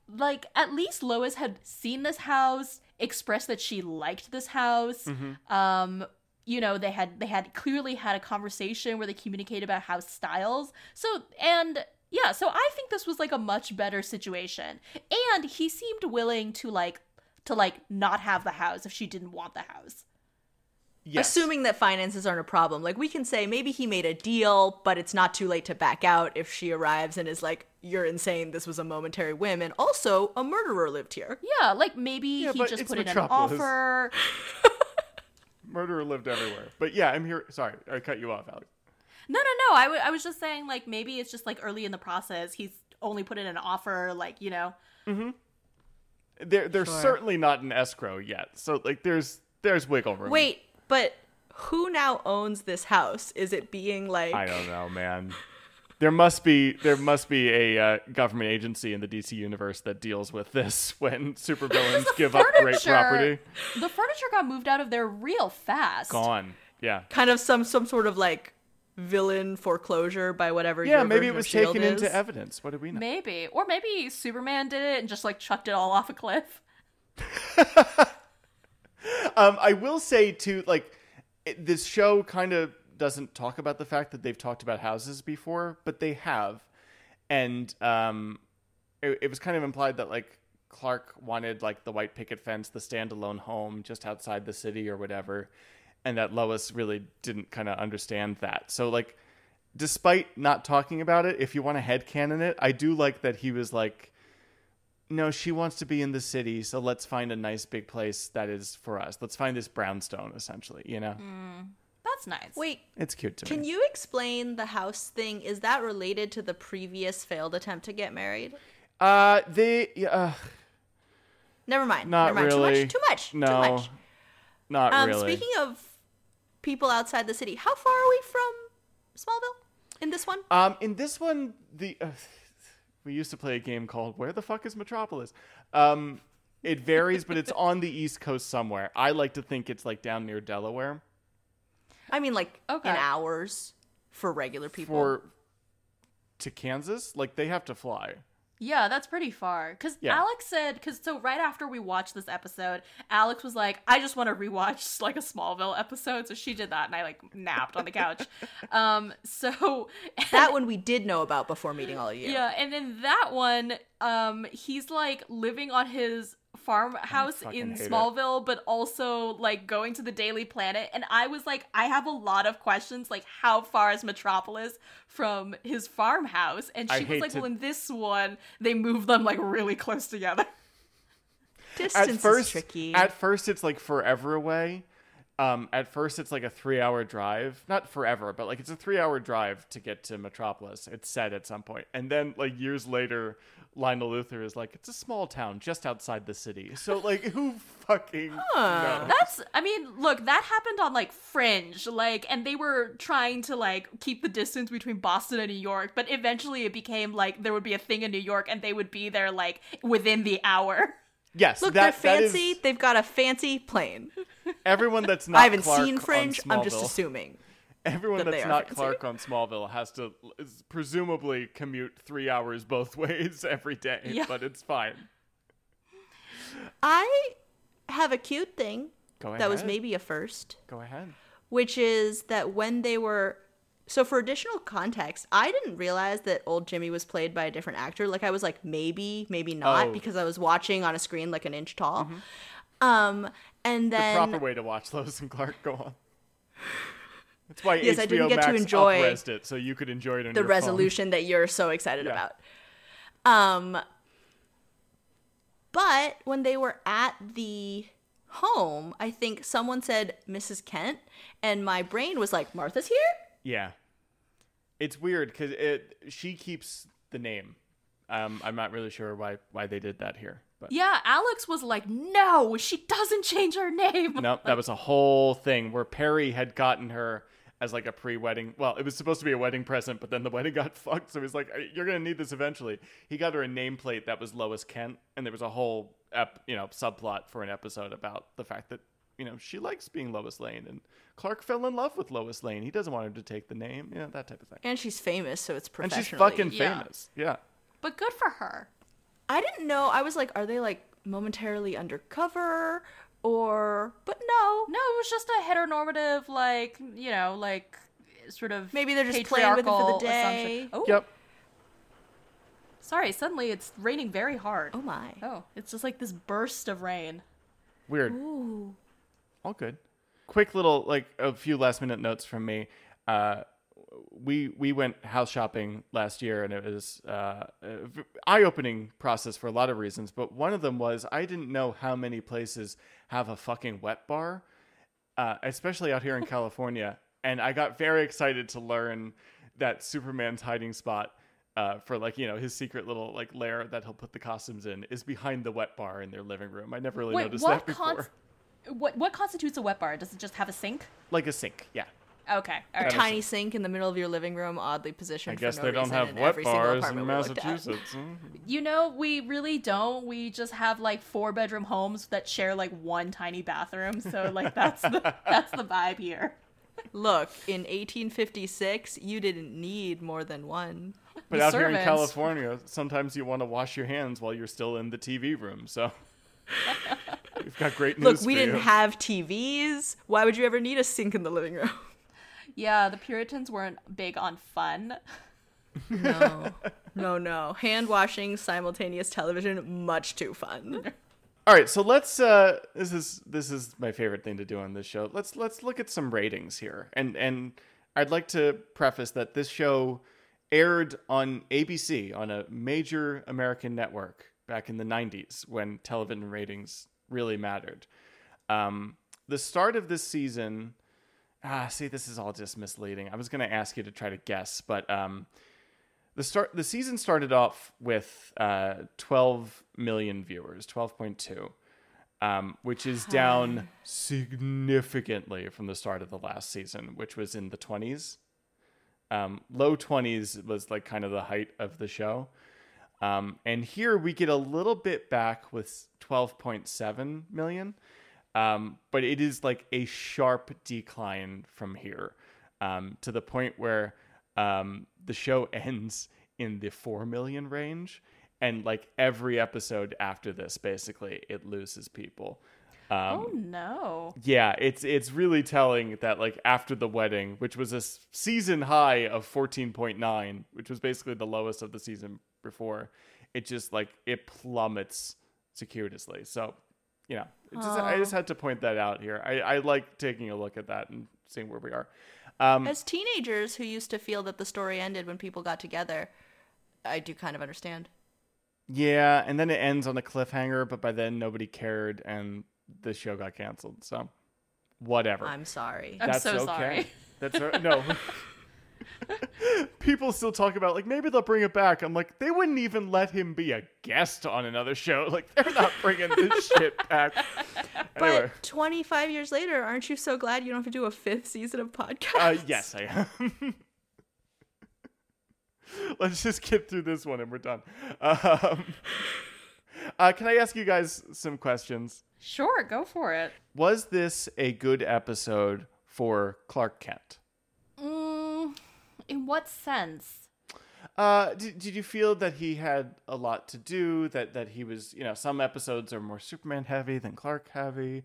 like at least Lois had seen this house, expressed that she liked this house. Um, you know, they had they had clearly had a conversation where they communicated about house styles. So and yeah, so I think this was like a much better situation. And he seemed willing to like to like not have the house if she didn't want the house. Yes. Assuming that finances aren't a problem. Like we can say maybe he made a deal, but it's not too late to back out if she arrives and is like, You're insane, this was a momentary whim, and also a murderer lived here. Yeah, like maybe Yeah, he just it's put in an Metropolis. offer. Murderer lived everywhere. But yeah, I'm here. Sorry, I cut you off, Alex. No, no, no. I, w- I was just saying, like, maybe it's just like early in the process. He's only put in an offer, like, you know. Hmm. They're they're Sure. certainly not in escrow yet. So like, there's there's wiggle room. Wait, but who now owns this house? Is it being like I don't know, man. There must be there must be a uh, government agency in the DC universe that deals with this when supervillains give up great property. The furniture got moved out of there real fast. Gone. Yeah. kind of some some sort of like villain foreclosure by whatever Yeah, maybe it was taken is? into evidence. What do we know? Maybe. Or maybe Superman did it and just, like, chucked it all off a cliff. Um, I will say too, like it, this show kind of doesn't talk about the fact that they've talked about houses before, but they have, and um, it, it was kind of implied that like Clark wanted like the white picket fence, the standalone home just outside the city or whatever, and that Lois really didn't kind of understand that. So like, despite not talking about it, if you want to headcanon it, I do like that he was like no, she wants to be in the city, so let's find a nice big place that is for us. Let's find this brownstone, essentially. You know, That's nice. Wait, it's cute to can me. Can you explain the house thing? Is that related to the previous failed attempt to get married? Uh, they, uh, Never mind. not Never mind. really. Too much. Too much. No, Too much. not Um, really. Speaking of people outside the city, how far are we from Smallville in this one? um, in this one, the uh, we used to play a game called "Where the fuck is Metropolis?" Um, it varies, but it's on the East Coast somewhere. I like to think it's like down near Delaware. I mean, like Okay. in hours for regular people. For to Kansas, like they have to fly. Yeah, that's pretty far. Because Yeah. Alex said, because so right after we watched this episode, Alex was like, I just want to rewatch like a Smallville episode. So she did that and I like napped on the couch. um, so that one we did know about before meeting all of you. yeah, and then that one, um, he's like living on his farmhouse in hate it. Smallville, but also like going to the Daily Planet. And I was like, I have a lot of questions, like how far is Metropolis from his farmhouse? And I she was like, to- well, in this one, they move them like really close together. Distance at first, is tricky. at first it's like forever away, Um, at first, it's like a three-hour drive, not forever, but like it's a three-hour drive to get to Metropolis. It's said at some point, and then like years later, Lionel Luthor is like, "It's a small town just outside the city." So like, who fucking knows? That's I mean, look, that happened on like Fringe, like and they were trying to like keep the distance between Boston and New York, but eventually it became like there would be a thing in New York and they would be there like within the hour. Yes, Look, that, they're that is- fancy. They've got a fancy plane. Everyone that's not I haven't Clark seen Fringe. I'm just assuming. Everyone that that's not. Clark on Smallville has to presumably commute three hours both ways every day, Yeah. but it's fine. I have a cute thing that was maybe a first, Go ahead. which is that when they were. So, for additional context, I didn't realize that old Jimmy was played by a different actor. Like, I was like, maybe, maybe not, Oh. because I was watching on a screen like an inch tall. Um, and The proper way to watch Lois and Clark. Go on. That's why Yes, HBO I didn't get to Max enjoy it, so you could enjoy it on the your phone. resolution that you're so excited Yeah. about. Um but when they were at the home, I think someone said Mrs. Kent and my brain was like Martha's here? Yeah, it's weird because it she keeps the name. Um, I'm not really sure why why they did that here, but Yeah, Alex was like, "No, she doesn't change her name." no, that was a whole thing where Perry had gotten her as like a pre-wedding. Well, it was supposed to be a wedding present, but then the wedding got fucked. So he's like, "You're gonna need this eventually." He got her a nameplate that was Lois Kent, and there was a whole ep- you know subplot for an episode about the fact that you know she likes being Lois Lane, and Clark fell in love with Lois Lane. He doesn't want her to take the name, you know that type of thing. And she's famous, so it's professional. And she's fucking yeah. famous. Yeah. But good for her. I didn't know. I was like, are they like momentarily undercover or but no. No, it was just a heteronormative, like you know, like sort of Maybe they're just playing with it for the patriarchal day. assumption. Oh, Yep. sorry. Suddenly, it's raining very hard. Oh my. Oh, it's just like this burst of rain. Weird. Ooh. All good. Quick little like a few last minute notes from me. Uh, we we went house shopping last year, and it was uh, a eye opening process for a lot of reasons. But one of them was I didn't know how many places have a fucking wet bar, uh, especially out here in California. And I got very excited to learn that Superman's hiding spot. Uh, for like you know his secret little like lair that he'll put the costumes in is behind the wet bar in their living room. I never really Wait, noticed that before. cons- what what constitutes a wet bar? Does it just have a sink? like a sink, yeah. Okay, all right. Tiny sink in the middle of your living room, oddly positioned. I guess for no they don't reason have wet every single bars in apartment we looked at. Massachusetts. Hmm. You know, we really don't. We just have like four bedroom homes that share like one tiny bathroom. So like that's the that's the vibe here. Look, in 1856, you didn't need more than one. But The out here in California, sometimes you want to wash your hands while you're still in the TV room. So we've got great news. Look, we for didn't you. have TVs. Why would you ever need a sink in the living room? Yeah, the Puritans weren't big on fun. No. no, no. Hand washing, simultaneous television, much too fun. All right, so let's. Uh, this is this is my favorite thing to do on this show. Let's let's look at some ratings here, and and I'd like to preface that this show aired on ABC on a major American network back in the '90s when television ratings really mattered. Um, the start of this season. Ah, see, this is all just misleading. I was going to ask you to try to guess, but um, the start the season started off with uh, 12 million viewers 12.2 um, which is down significantly from the start of the last season which was in the 20s um, low 20s was like kind of the height of the show. Um, and here we get a little bit back with 12.7 million um, but it is like a sharp decline from here um, to the point where um, the show ends in the 4 million range and like every episode after this basically it loses people um, oh no. yeah, it's it's really telling that like after the wedding, which was a season high of 14.9, which was basically the lowest of the season before, it just like it plummets circuitously. So, you know, it just, I just had to point that out here. I, I like taking a look at that and seeing where we are. Um, As teenagers who used to feel that the story ended when people got together, I do kind of understand. yeah, and then it ends on a cliffhanger, but by then nobody cared and the show got canceled. So, whatever. I'm sorry. I'm so sorry. That's all- no. People still talk about like maybe they'll bring it back. I'm like they wouldn't even let him be a guest on another show. Like they're not bringing this shit back. Anyway, But 25 years later, aren't you so glad you don't have to do a fifth season of podcast? uh, yes, I am. Let's just get through this one and we're done. Um, uh, can I ask you guys some questions? Sure, go for it. Was this a good episode for Clark Kent? In what sense? Uh, did, did you feel that he had a lot to do? That that he was, you know, some episodes are more Superman heavy than Clark heavy,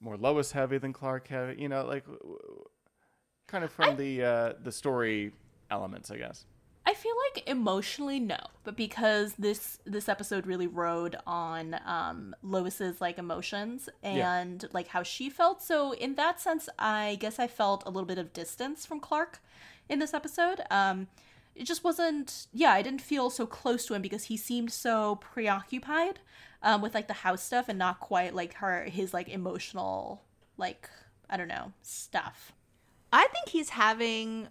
more Lois heavy than Clark heavy. You know, like kind of from the uh, the story elements, I guess. I feel like emotionally no, but because this this episode really rode on um Lois's like emotions Yeah. and like how she felt. So in that sense, I guess I felt a little bit of distance from Clark in this episode. Um it just wasn't yeah, I didn't feel so close to him because he seemed so preoccupied um with like the house stuff and not quite like her his like emotional like I don't know, stuff. I think he's having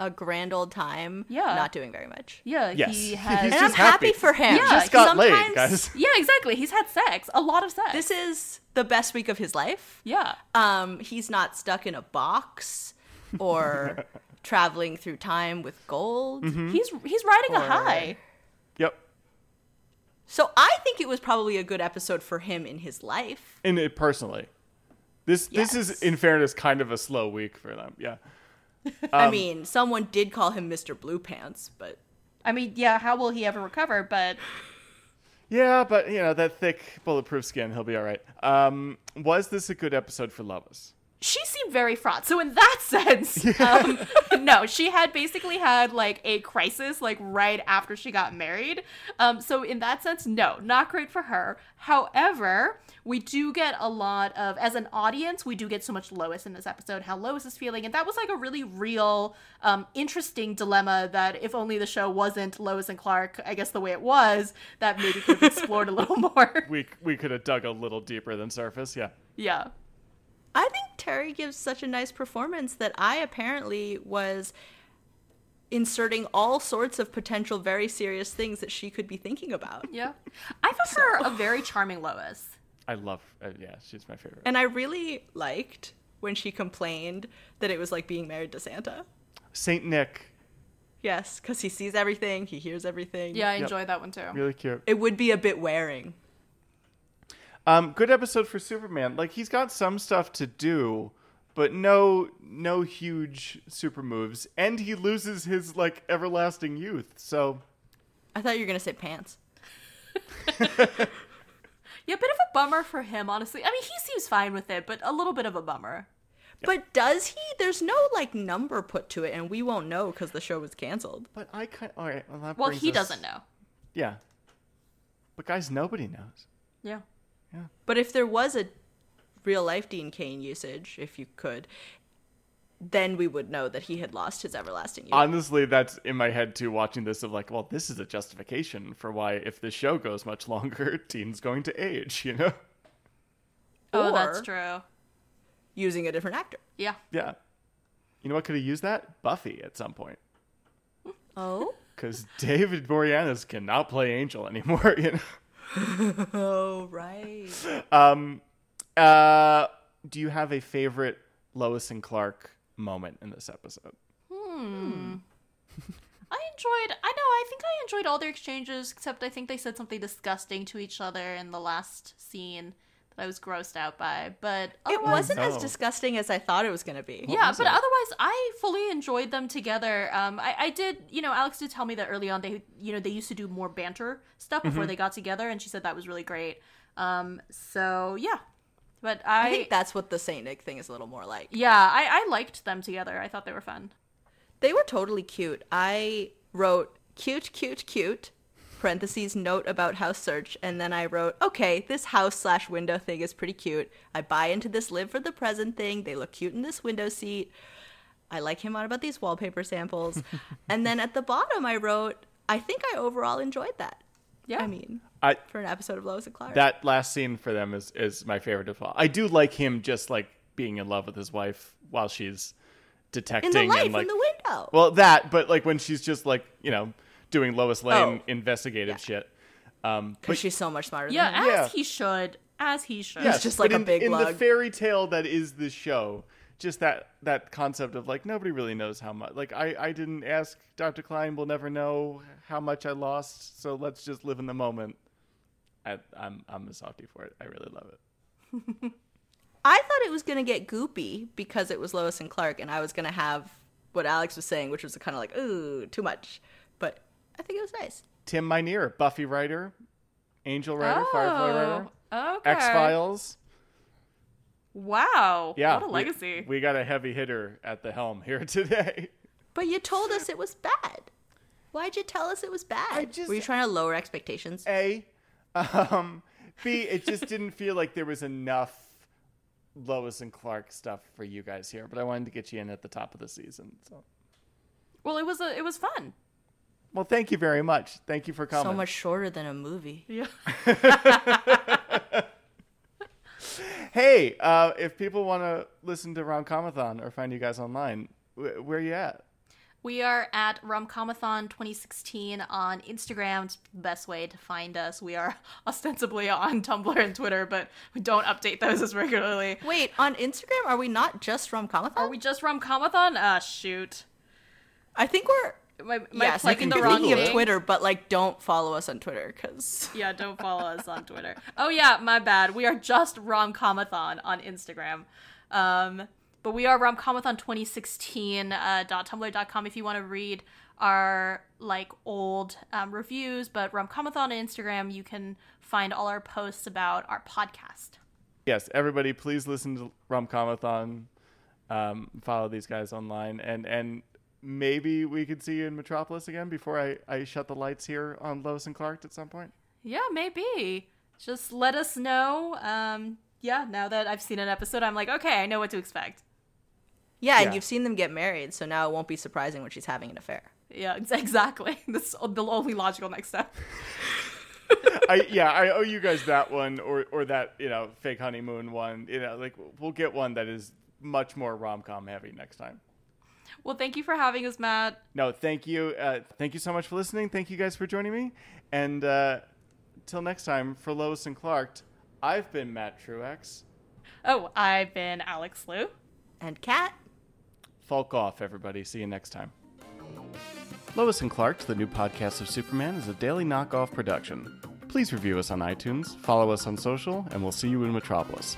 a grand old time. Yeah. Not doing very much. Yeah, Yes. he He's has And I'm happy happy. for him. Yeah, Just got laid, guys. Yeah, exactly. He's had sex, a lot of sex. This is the best week of his life. yeah. Um, he's not stuck in a box or traveling through time with gold. Mm-hmm. He's he's riding a high. Yep. So I think it was probably a good episode for him in his life. In it, personally, this this is, in fairness, kind of a slow week for them. Yeah. I Um, mean, someone did call him Mr. Blue Pants, but I mean, yeah, how will he ever recover? But Yeah, but you know that thick, bulletproof skin, he'll be all right. Um, was this a good episode for Lois? She seemed very fraught. So in that sense, um, no, she had basically had like a crisis like right after she got married. Um, so in that sense, no, not great for her. However, we do get a lot of as an audience, we do get so much Lois in this episode, how Lois is feeling, and that was like a really real, um, interesting dilemma that if only the show wasn't Lois and Clark, I guess the way it was, that maybe could have explored a little more. We we could have dug a little deeper than surface. Yeah. yeah. I think Teri gives such a nice performance that I apparently was inserting all sorts of potential very serious things that she could be thinking about. Yeah. I thought her a very charming Lois. I love. Uh, yeah, she's my favorite. And I really liked when she complained that it was like being married to Santa. Saint Nick, Yes, because he sees everything, he hears everything. Yeah, I Yep. enjoyed that one too. really cute. It would be a bit wearing. Um, good episode for Superman. Like he's got some stuff to do, but no no huge super moves, and he loses his like everlasting youth. So I thought you were going to say pants. Yeah, bit of a bummer for him, honestly. I mean, he seems fine with it, but a little bit of a bummer. But does he? There's no like number put to it, and we won't know because the show was canceled. But I kind all right. Well, Well, he us- doesn't know. Yeah. But guys, nobody knows. Yeah. But if there was a real life Dean Cain usage, if you could, then we would know that he had lost his everlasting youth. Honestly, that's in my head too. Watching this, of like, well, this is a justification for why, if the show goes much longer, Dean's going to age. You know? Oh, Or- that's true. using a different actor. Yeah. Yeah. You know what could have used that? Buffy at some point, Oh. because David Boreanaz cannot play Angel anymore. You know. Oh right. Um, uh, do you have a favorite Lois and Clark moment in this episode? Hmm. I enjoyed. I know. I think I enjoyed all their exchanges, except I think they said something disgusting to each other in the last scene that I was grossed out by. But It wasn't as disgusting as I thought it was going to be. yeah, but it? otherwise, I fully enjoyed them together. Um, I, I did, you know, Alex did tell me that early on they, you know, they used to do more banter stuff Mm-hmm. before they got together, and she said that was really great. Um, so yeah, but I I, think that's what the Saint Nick thing is a little more like. yeah, I, I liked them together. I thought they were fun. They were totally cute. I wrote cute, cute, cute, parentheses note about house search, and then I wrote, okay, this house slash window thing is pretty cute. I buy into this live for the present thing. They look cute in this window seat. I like him on about these wallpaper samples. and then at the bottom, I wrote, I think I overall enjoyed that. Yeah. I mean, I for an episode of Lois and Clark. that last scene for them is is my favorite of all. I do like him just like being in love with his wife while she's detecting In detecting the light and like from the window. well that, but like when she's just like you know doing Lois Lane Oh. investigative shit. Um, Because but she's so much smarter Yeah, than him. as Yeah. he should. As he should. yes, just but like a in, big in the fairy tale that is the show. Just that that concept of like nobody really knows how much. Like I I didn't ask Dr. Klein. We'll never know how much I lost. So let's just live in the moment. I, I'm I'm a softie for it. I really love it. I thought it was going to get goopy because it was Lois and Clark, and I was going to have what Alex was saying, which was kind of like, ooh, too much. But I think it was nice. Tim Minear, Buffy writer, Angel writer, Firefly writer, Oh, okay. X Files. Wow. Yeah, What a we- legacy. We, got a heavy hitter at the helm here today. But you told us it was bad. Why'd you tell us it was bad? Just- Were you trying to lower expectations? A, um, B. It just didn't feel like there was enough Lois and Clark stuff for you guys here, but I wanted to get you in at the top of the season. So, well, it was a, it was fun. Well, thank you very much. Thank you for coming. So much shorter than a movie. Yeah. Hey, uh, if people want to listen to Romcomathon or find you guys online, wh- where are you at? We are at Romcomathon 2016 on Instagram. It's the best way to find us. We are ostensibly on Tumblr and Twitter, but we don't update those as regularly. Wait, on Instagram, are we not just from Comic Are we just Romcomathon? Ah, shoot. I think we're. Am I, am I yes, plugging the wrong Google Speaking of? Twitter, but like, don't follow us on Twitter because Yeah, don't follow us on Twitter. Oh yeah, my bad. We are just Romcomathon on Instagram. Um, but we are Romcomathon 2016 uh, .tumblr.com if you want to read our like old um, reviews. But Romcomathon on Instagram, you can find all our posts about our podcast. Yes, everybody, please listen to Romcomathon. Um, follow these guys online, and and maybe we could see you in Metropolis again before I, I shut the lights here on Lois and Clark at some point. Yeah, maybe. Just let us know. Um, yeah, now that I've seen an episode, I'm like, okay, I know what to expect. yeah, Yeah. and you've seen them get married, so now it won't be surprising when she's having an affair. Yeah, ex- exactly. This the only logical next step. I yeah, I owe you guys that one or or that you know fake honeymoon one. You know, like we'll get one that is much more rom com heavy next time. Well, thank you for having us, Matt. No, thank you, uh, thank you so much for listening. Thank you guys for joining me, and uh, till next time for Lois and Clark, I've been Matt Truex. Oh, I've been Alex Liu. And Kat, Folk off, everybody. See you next time. Lois and Clark, the new podcast of Superman, is a daily knockoff production. Please review us on iTunes, follow us on social, and we'll see you in Metropolis.